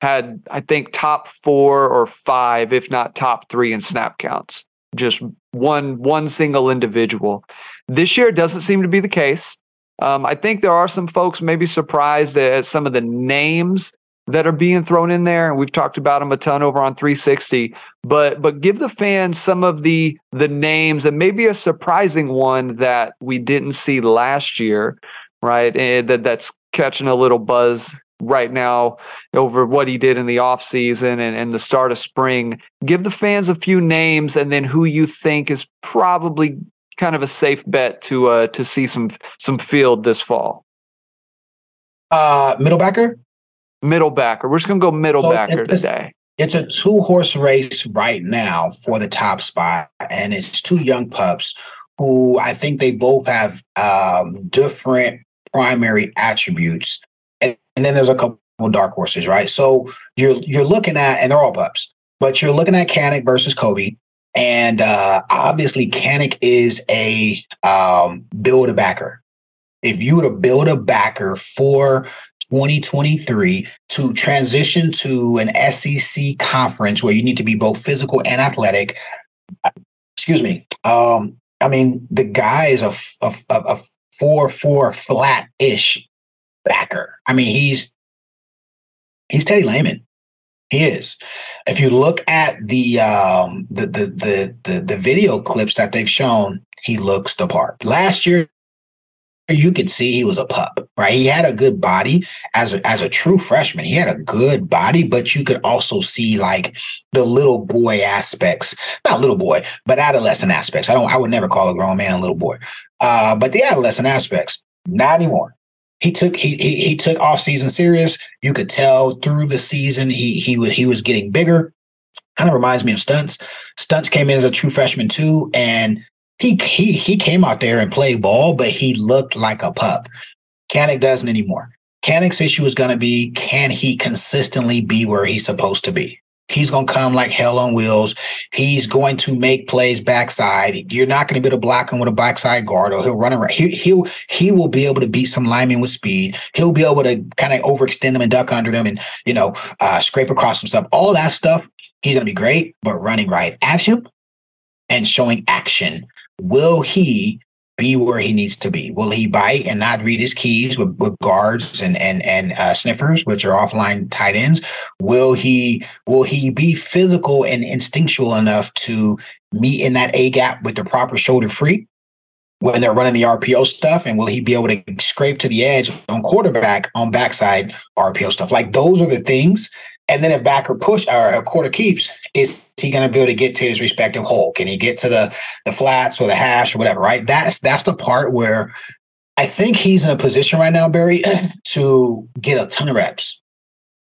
[SPEAKER 2] had I think top four or five, if not top three in snap counts. just one one single individual. This year doesn't seem to be the case. Um, I think there are some folks maybe surprised at some of the names that are being thrown in there, and we've talked about them a ton over on 360. But but give the fans some of the the names and maybe a surprising one that we didn't see last year, right? And that that's catching a little buzz right now over what he did in the offseason and, and the start of spring. Give the fans a few names and then who you think is probably kind of a safe bet to uh to see some some field this fall.
[SPEAKER 3] Uh middle backer?
[SPEAKER 2] Middle backer. We're just gonna go middle so backer it's, today.
[SPEAKER 3] It's a two horse race right now for the top spot, and it's two young pups who I think they both have um, different primary attributes and then there's a couple dark horses, right? So you're you're looking at, and they're all pups, but you're looking at Kanak versus Kobe, and uh, obviously Kanak is a um, build a backer. If you were to build a backer for 2023 to transition to an SEC conference where you need to be both physical and athletic, excuse me. Um, I mean, the guy is a, a, a four four flat ish backer. I mean, he's he's Teddy Lehman. He is. If you look at the um the the the the, the video clips that they've shown, he looks the part. Last year, you could see he was a pup, right? He had a good body as a, as a true freshman. He had a good body, but you could also see like the little boy aspects, not little boy, but adolescent aspects. I don't, I would never call a grown man a little boy, uh, but the adolescent aspects, not anymore he took he, he he took off season serious. You could tell through the season he he was he was getting bigger. Kind of reminds me of Stunts. Stunts came in as a true freshman too, and he he he came out there and played ball, but he looked like a pup. Kanak doesn't anymore. Kanak's issue is going to be can he consistently be where he's supposed to be? He's going to come like hell on wheels. He's going to make plays backside. You're not going to be able to block him with a backside guard or he'll run around. He, he'll, he will be able to beat some linemen with speed. He'll be able to kind of overextend them and duck under them and, you know, uh, scrape across some stuff. All that stuff, he's going to be great, but running right at him and showing action. Will he be where he needs to be? Will he bite and not read his keys with, with guards and and and uh, sniffers, which are offline tight ends? Will he will he be physical and instinctual enough to meet in that A gap with the proper shoulder free when they're running the RPO stuff? And will he be able to scrape to the edge on quarterback on backside RPO stuff? Like those are the things and then a backer push or a quarter keeps, is he going to be able to get to his respective hole? Can he get to the the flats or the hash or whatever? Right. That's that's the part where I think he's in a position right now, Barry, [CLEARS THROAT] to get a ton of reps.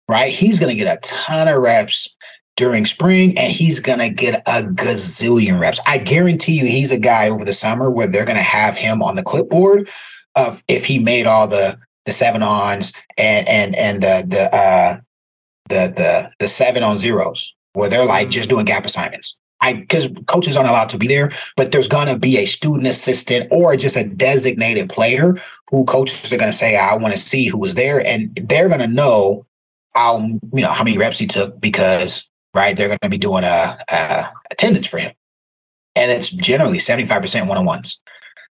[SPEAKER 3] Right. He's going to get a ton of reps during spring and he's going to get a gazillion reps. I guarantee you he's a guy over the summer where they're going to have him on the clipboard of if he made all the the seven ons and and and the the uh the the the seven on zeros where they're like mm-hmm. just doing gap assignments. I because coaches aren't allowed to be there, but there's gonna be a student assistant or just a designated player who coaches are gonna say, I want to see who was there, and they're gonna know how you know how many reps he took because right they're gonna be doing a, a attendance for him, and it's generally seventy five percent one on ones.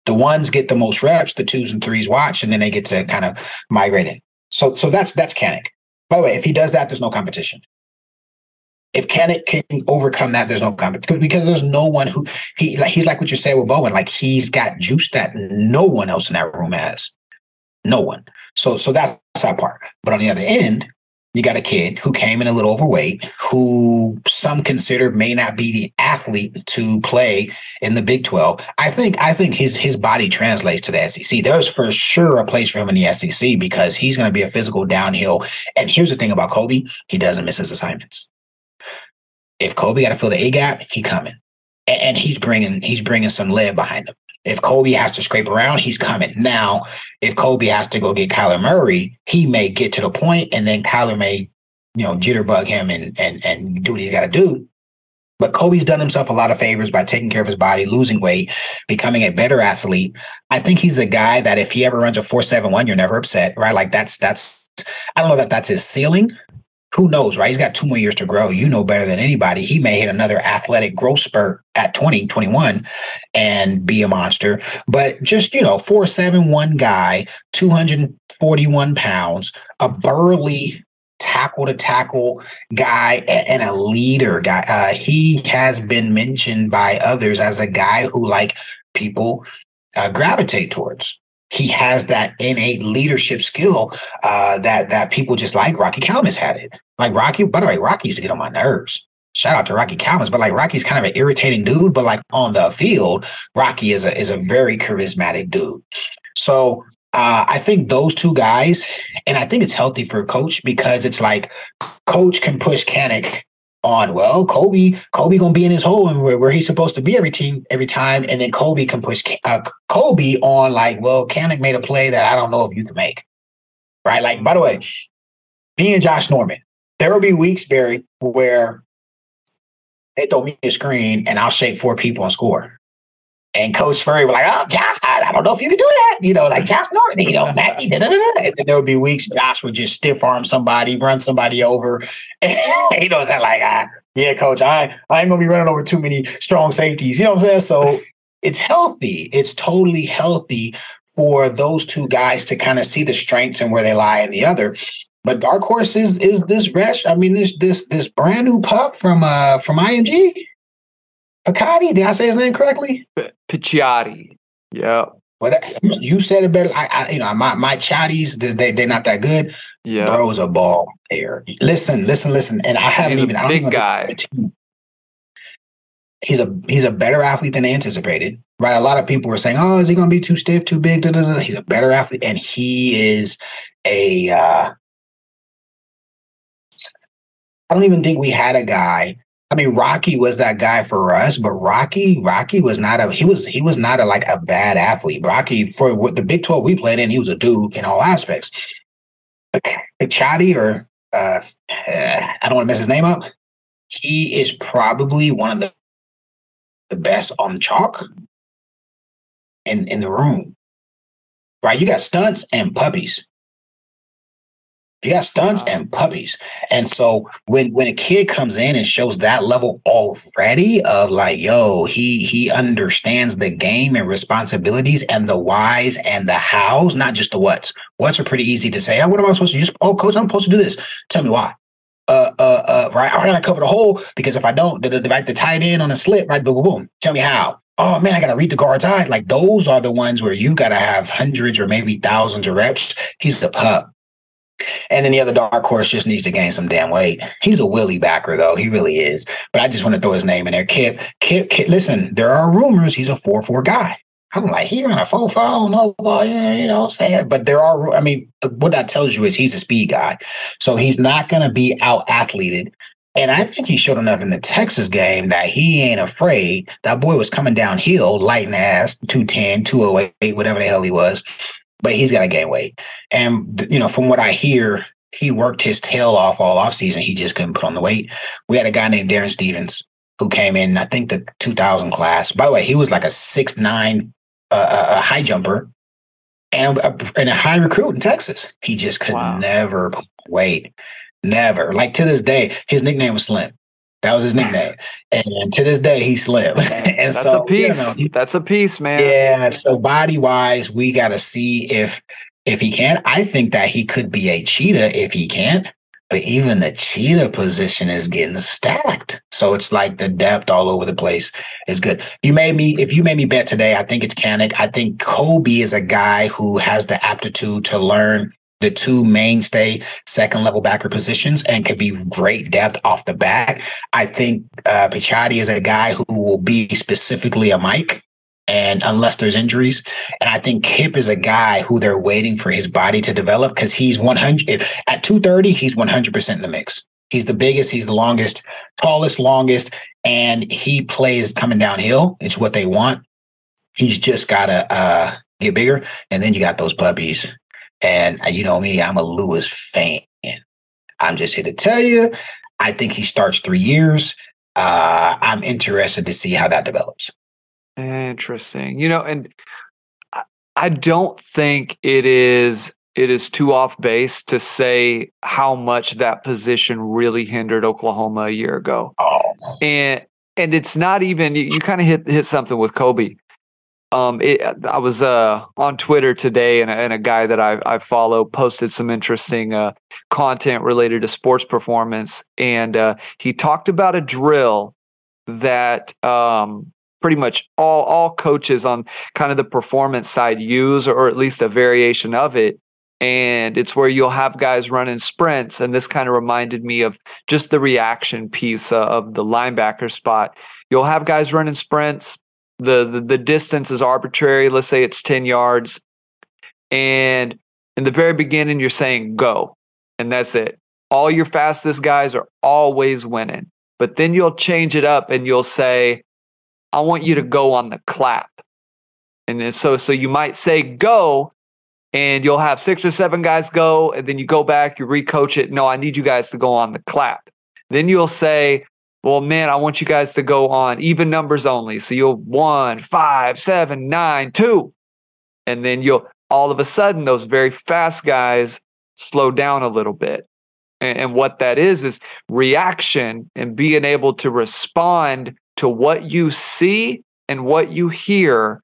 [SPEAKER 3] The ones get the most reps, the twos and threes watch, and then they get to kind of migrate in. So so that's that's Kanak. By the way, if he does that, there's no competition. If Kanak can overcome that, there's no competition because there's no one who he like. He's like what you said with Bowen. Like he's got juice that no one else in that room has. No one. So so that's that part. But on the other end, you got a kid who came in a little overweight, who some consider may not be the athlete to play in the Big 12. I think I think his his body translates to the SEC. There's for sure a place for him in the SEC because he's going to be a physical downhill. And here's the thing about Kobe, he doesn't miss his assignments. If Kobe got to fill the A gap, he coming. And, he's bringing he's bringing some lead behind him. If Kobe has to scrape around, he's coming. Now, if Kobe has to go get Kyler Murray, he may get to the point and then Kyler may, you know, jitterbug him and and and do what he's got to do. But Kobe's done himself a lot of favors by taking care of his body, losing weight, becoming a better athlete. I think he's a guy that if he ever runs a 471, you're never upset, right? Like that's that's I don't know that that's his ceiling. Who knows, right? He's got two more years to grow. You know better than anybody. He may hit another athletic growth spurt at 20, 21 and be a monster. But just, you know, 471 guy, 241 pounds, a burly tackle to tackle guy and a leader guy. Uh, he has been mentioned by others as a guy who like people uh, gravitate towards he has that innate leadership skill uh, that that people just like. Rocky Calmus had it. Like Rocky, by the way, Rocky used to get on my nerves. Shout out to Rocky Calmus, but like Rocky's kind of an irritating dude. But like on the field, Rocky is a is a very charismatic dude. So uh, I think those two guys, and I think it's healthy for a coach because it's like coach can push Kanak on. Well kobe kobe gonna be in his hole and where, where he's supposed to be every team every time. And then kobe can push uh, kobe on like well Kanak made a play that i don't know if you can make right? Like by the way me and josh norman there will be weeks barry where they throw me a screen and i'll shake four people and score and Coach Spurrier was like, "Oh, Josh, I, I, don't know if you can do that." You know, like Josh Norton, you know, [LAUGHS] Matt, and then there would be weeks Josh would just stiff arm somebody, run somebody over. And, [LAUGHS] you know, it's like, ah, yeah, Coach, I I ain't gonna be running over too many strong safeties. You know what I'm saying? So it's healthy. It's totally healthy for those two guys to kind of see the strengths and where they lie in the other. But dark horse is is this Resh. I mean, this this this brand new pup from uh from IMG. Akadi, did I say his name correctly?
[SPEAKER 2] P- Picciotti. Yeah.
[SPEAKER 3] But you said it better. I, I you know, my my chatties, they they're not that good.
[SPEAKER 2] Yeah,
[SPEAKER 3] bro's a ball player. Listen, listen, listen. And I haven't
[SPEAKER 2] he's
[SPEAKER 3] even.
[SPEAKER 2] A
[SPEAKER 3] I
[SPEAKER 2] big guy.
[SPEAKER 3] He's a he's a better athlete than anticipated. Right. A lot of people were saying, "Oh, is he going to be too stiff, too big?" Da, da, da. He's a better athlete, and he is a. Uh, I don't even think we had a guy I mean, Rocky was that guy for us, but Rocky, Rocky was not a he was he was not a like a bad athlete. Rocky for the Big Twelve we played in, he was a dude in all aspects. [CLEARS THROAT] Chatty or uh, [SIGHS] I don't want to mess his name up. He is probably one of the the best on chalk in in the room. Right, you got stunts and puppies. You got stunts and puppies. And so when when a kid comes in and shows that level already of like, yo, he he understands the game and responsibilities and the whys and the hows, not just the whats. Whats are pretty easy to say. Oh, what am I supposed to do? Oh, coach, I'm supposed to do this. Tell me why. Uh, uh, uh, right. I gotta cover the hole because if I don't, the, the, the, the tight end on a slip, right? Boom, boom, boom. Tell me how. Oh man, I gotta read the guard's eye. Like those are the ones where you gotta have hundreds or maybe thousands of reps. He's the pup. And then the other dark horse just needs to gain some damn weight. He's a Willie backer, though. He really is. But I just want to throw his name in there. Kip, Kip, Kip. Listen, there are rumors he's a 4 4 guy. I'm like, he ran a 4 4. No, yeah, you know, what I'm saying. But there are, I mean, what that tells you is he's a speed guy. So he's not going to be out athleted. And I think he showed enough in the Texas game that he ain't afraid. That boy was coming downhill, lighting ass, 210, 208, whatever the hell he was but he's got to gain weight. And you know, from what I hear, he worked his tail off all off season. He just couldn't put on the weight. We had a guy named Darren Stevens who came in, I think the 2000 class. By the way, he was like a six nine uh, a high jumper and a, and a high recruit in Texas. He just could wow. never put weight. Never. Like to this day, his nickname was Slim. That was his nickname. And to this day, he's slim. [LAUGHS] and
[SPEAKER 2] That's so, a piece. You know, That's a piece, man.
[SPEAKER 3] Yeah. So body wise, we got to see if if he can. I think that he could be a cheetah if he can't. But even the cheetah position is getting stacked. So it's like the depth all over the place is good. You made me, if you made me bet today, I think it's Kanak. I think Kobe is a guy who has the aptitude to learn the two mainstay second level backer positions and could be great depth off the bat. I think uh, Picciotti is a guy who will be specifically a Mike. And unless there's injuries, and I think Kip is a guy who they're waiting for his body to develop because he's 100 at 230, he's 100% in the mix. He's the biggest, he's the longest, tallest, longest, and he plays coming downhill. It's what they want. He's just got to uh, get bigger. And then you got those puppies and uh, you know me, I'm a Lewis fan. I'm just here to tell you, I think he starts three years. Uh, I'm interested to see how that develops.
[SPEAKER 2] Interesting. You know, and I don't think it is it is too off base to say how much that position really hindered Oklahoma a year ago.
[SPEAKER 3] Oh.
[SPEAKER 2] And and it's not even you, you kind of hit hit something with Kobe. Um, it, I was uh on Twitter today, and, and a guy that I I follow posted some interesting uh content related to sports performance, and uh, he talked about a drill that um pretty much all all coaches on kind of the performance side use or at least a variation of it. And it's where you'll have guys running sprints and this kind of reminded me of just the reaction piece uh, of the linebacker spot. You'll have guys running sprints the, the the distance is arbitrary let's say it's 10 yards and in the very beginning you're saying go and that's it all your fastest guys are always winning but then you'll change it up and you'll say I want you to go on the clap. And then so so you might say go and you'll have six or seven guys go and then you go back, you recoach it. No, I need you guys to go on the clap. Then you'll say, well, man, I want you guys to go on even numbers only. So you'll one, five, seven, nine, two. And then you'll all of a sudden those very fast guys slow down a little bit. And, and what that is is reaction and being able to respond to what you see and what you hear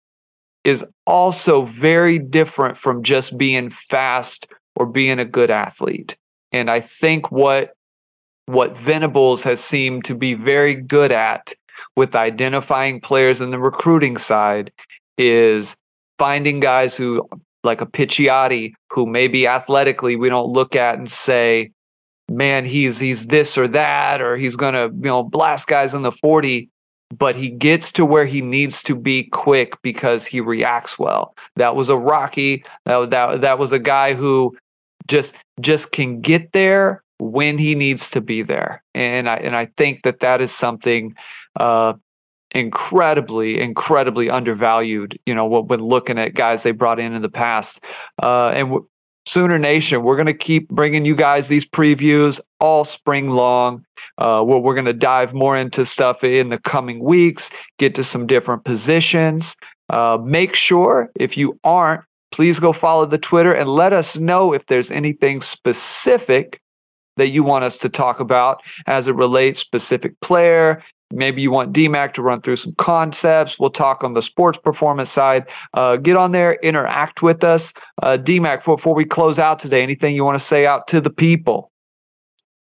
[SPEAKER 2] is also very different from just being fast or being a good athlete. And I think what what Venables has seemed to be very good at with identifying players in the recruiting side is finding guys who like a Picciotti who maybe athletically we don't look at and say man he's he's this or that or he's to you know blast guys in the 40 but he gets to where he needs to be quick because he reacts well. That was a Rocky. That, that, that was a guy who just just can get there when he needs to be there. And I and I think that that is something uh, incredibly incredibly undervalued. You know, when looking at guys they brought in in the past, uh, and Sooner Nation, we're going to keep bringing you guys these previews all spring long. Uh, where we're going to dive more into stuff in the coming weeks, get to some different positions. Uh, make sure if you aren't, please go follow the Twitter and let us know if there's anything specific that you want us to talk about as it relates specific player, Maybe you want DMAC to run through some concepts. We'll talk on the sports performance side. Uh, get on there, interact with us. Uh, DMAC, before we close out today, anything you want to say out to the people?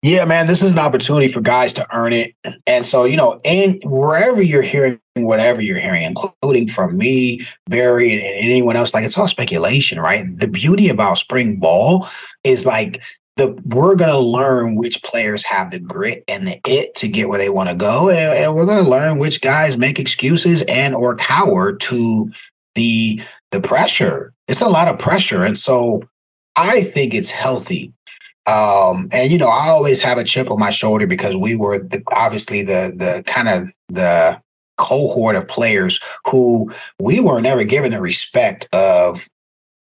[SPEAKER 3] Yeah, man, this is an opportunity for guys to earn it. And so, you know, and wherever you're hearing whatever you're hearing, including from me, Barry, and anyone else, like it's all speculation, right? The beauty about spring ball is like the we're going to learn which players have the grit and the it to get where they want to go and, and we're going to learn which guys make excuses and or cower to the the pressure. It's a lot of pressure and so i think it's healthy. Um and you know i always have a chip on my shoulder because we were the, obviously the the kind of the cohort of players who we were never given the respect of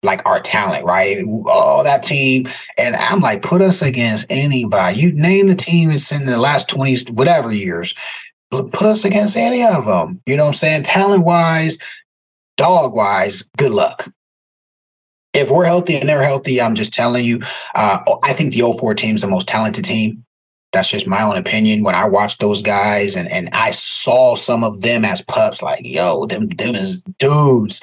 [SPEAKER 3] like our talent, right? Oh, that team. And I'm like, put us against anybody. You name the team that's in the last 20, whatever years, put us against any of them. You know what I'm saying? Talent wise, dog wise, good luck. If we're healthy and they're healthy, I'm just telling you, uh, I think the 04 team is the most talented team. That's just my own opinion. When I watched those guys and, and I saw some of them as pups, like, yo, them, them is dudes.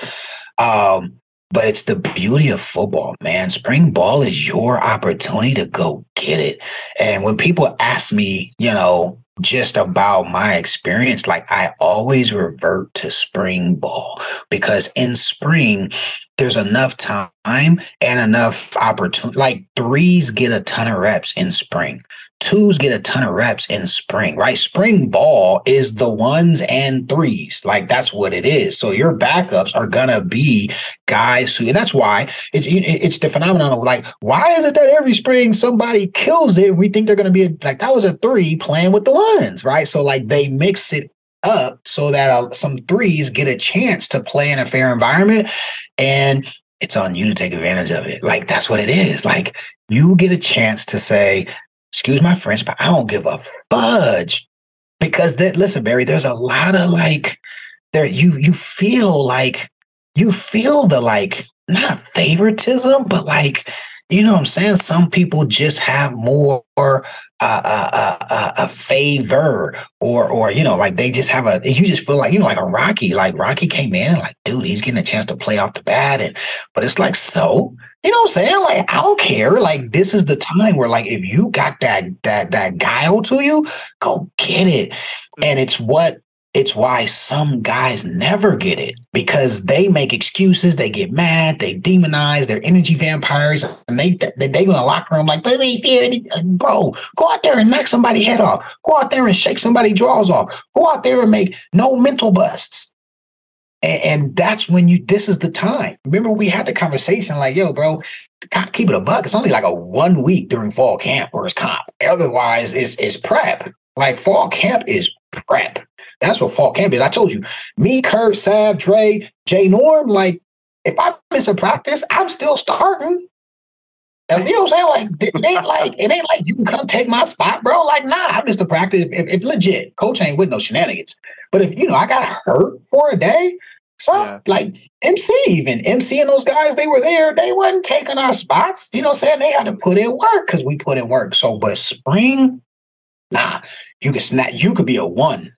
[SPEAKER 3] Um, but it's the beauty of football, man. Spring ball is your opportunity to go get it. And when people ask me, you know, just about my experience, like I always revert to spring ball because in spring, there's enough time and enough opportunity. Like threes get a ton of reps in spring twos get a ton of reps in spring, right? Spring ball is the ones and threes. Like that's what it is. So your backups are gonna be guys who, and that's why it's it's the phenomenon of like, why is it that every spring somebody kills it? we think they're gonna be a, like that was a three playing with the ones, right? So like they mix it up so that uh, some threes get a chance to play in a fair environment, and it's on you to take advantage of it. Like that's what it is. Like you get a chance to say, excuse my French, but I don't give a fudge. Because that listen, Barry, there's a lot of like there you you feel like you feel the like not favoritism, but like you know what I'm saying? Some people just have more uh, uh, a favor or, or, you know, like they just have a, you just feel like, you know, like a Rocky, like Rocky came in like, dude, he's getting a chance to play off the bat. And, but it's like, so, you know what I'm saying? Like, I don't care. Like, this is the time where, like, if you got that, that, that guile to you, go get it. And it's what it's why some guys never get it because they make excuses, they get mad, they demonize, they're energy vampires, and they they, they go in the locker room like, but they fear bro, go out there and knock somebody head off, go out there and shake somebody jaws off, go out there and make no mental busts. And, and that's when you this is the time. Remember, we had the conversation like, yo, bro, keep it a buck. It's only like a one week during fall camp or it's comp. Otherwise, it's it's prep. Like fall camp is prep. That's what fall camp is. I told you, me, Kurt, Sav, Dre, Jay Norm, like, if I miss a practice, I'm still starting. And you know what I'm saying? Like, it ain't like it ain't like you can come take my spot, bro. Like, nah, I missed a practice. If, if legit, coach ain't with no shenanigans. But if you know I got hurt for a day, so yeah. like MC even MC and those guys, they were there. They wasn't taking our spots. You know what I'm saying? They had to put in work because we put in work. So, but spring, nah, you can snap. You could be a one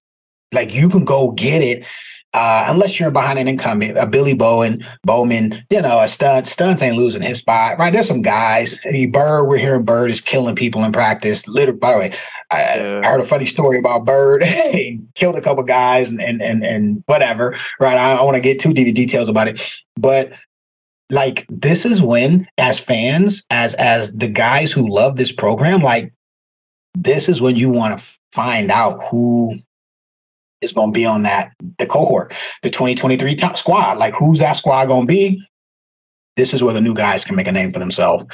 [SPEAKER 3] like you can go get it. Uh, unless you're behind an incumbent, a Billy Bowen, Bowman, you know, a stunt. Stunts ain't losing his spot, right? There's some guys. I mean, Bird, we're hearing Bird is killing people in practice. Literally, by the way, I, yeah. I heard a funny story about Bird. [LAUGHS] he killed a couple guys and and and, and whatever, right? I, don't want to get too deep details about it, but like this is when, as fans, as as the guys who love this program, like this is when you want to find out who is going to be on that the cohort, the 2023 top squad. Like, who's that squad going to be? This is where the new guys can make a name for themselves.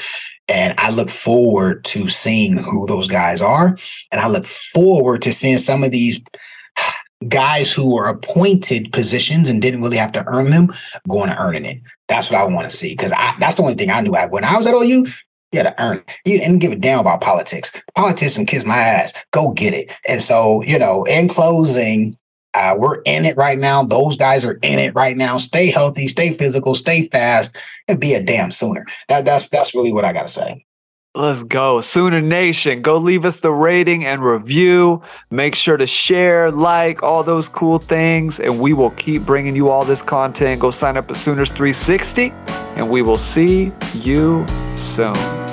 [SPEAKER 3] And I look forward to seeing who those guys are. And I look forward to seeing some of these guys who were appointed positions and didn't really have to earn them going to earning it. That's what I want to see. Because that's the only thing I knew. When I was at OU, you had to earn it. You didn't give a damn about politics. Politics and kiss my ass. Go get it. And so, you know, in closing, uh, we're in it right now. Those guys are in it right now. Stay healthy, stay physical, stay fast, and be a damn sooner. That, that's that's really what I gotta say.
[SPEAKER 2] Let's go. Sooner Nation, go leave us the rating and review. Make sure to share, like, all those cool things, and we will keep bringing you all this content. Go sign up at Sooners 360, and we will see you soon.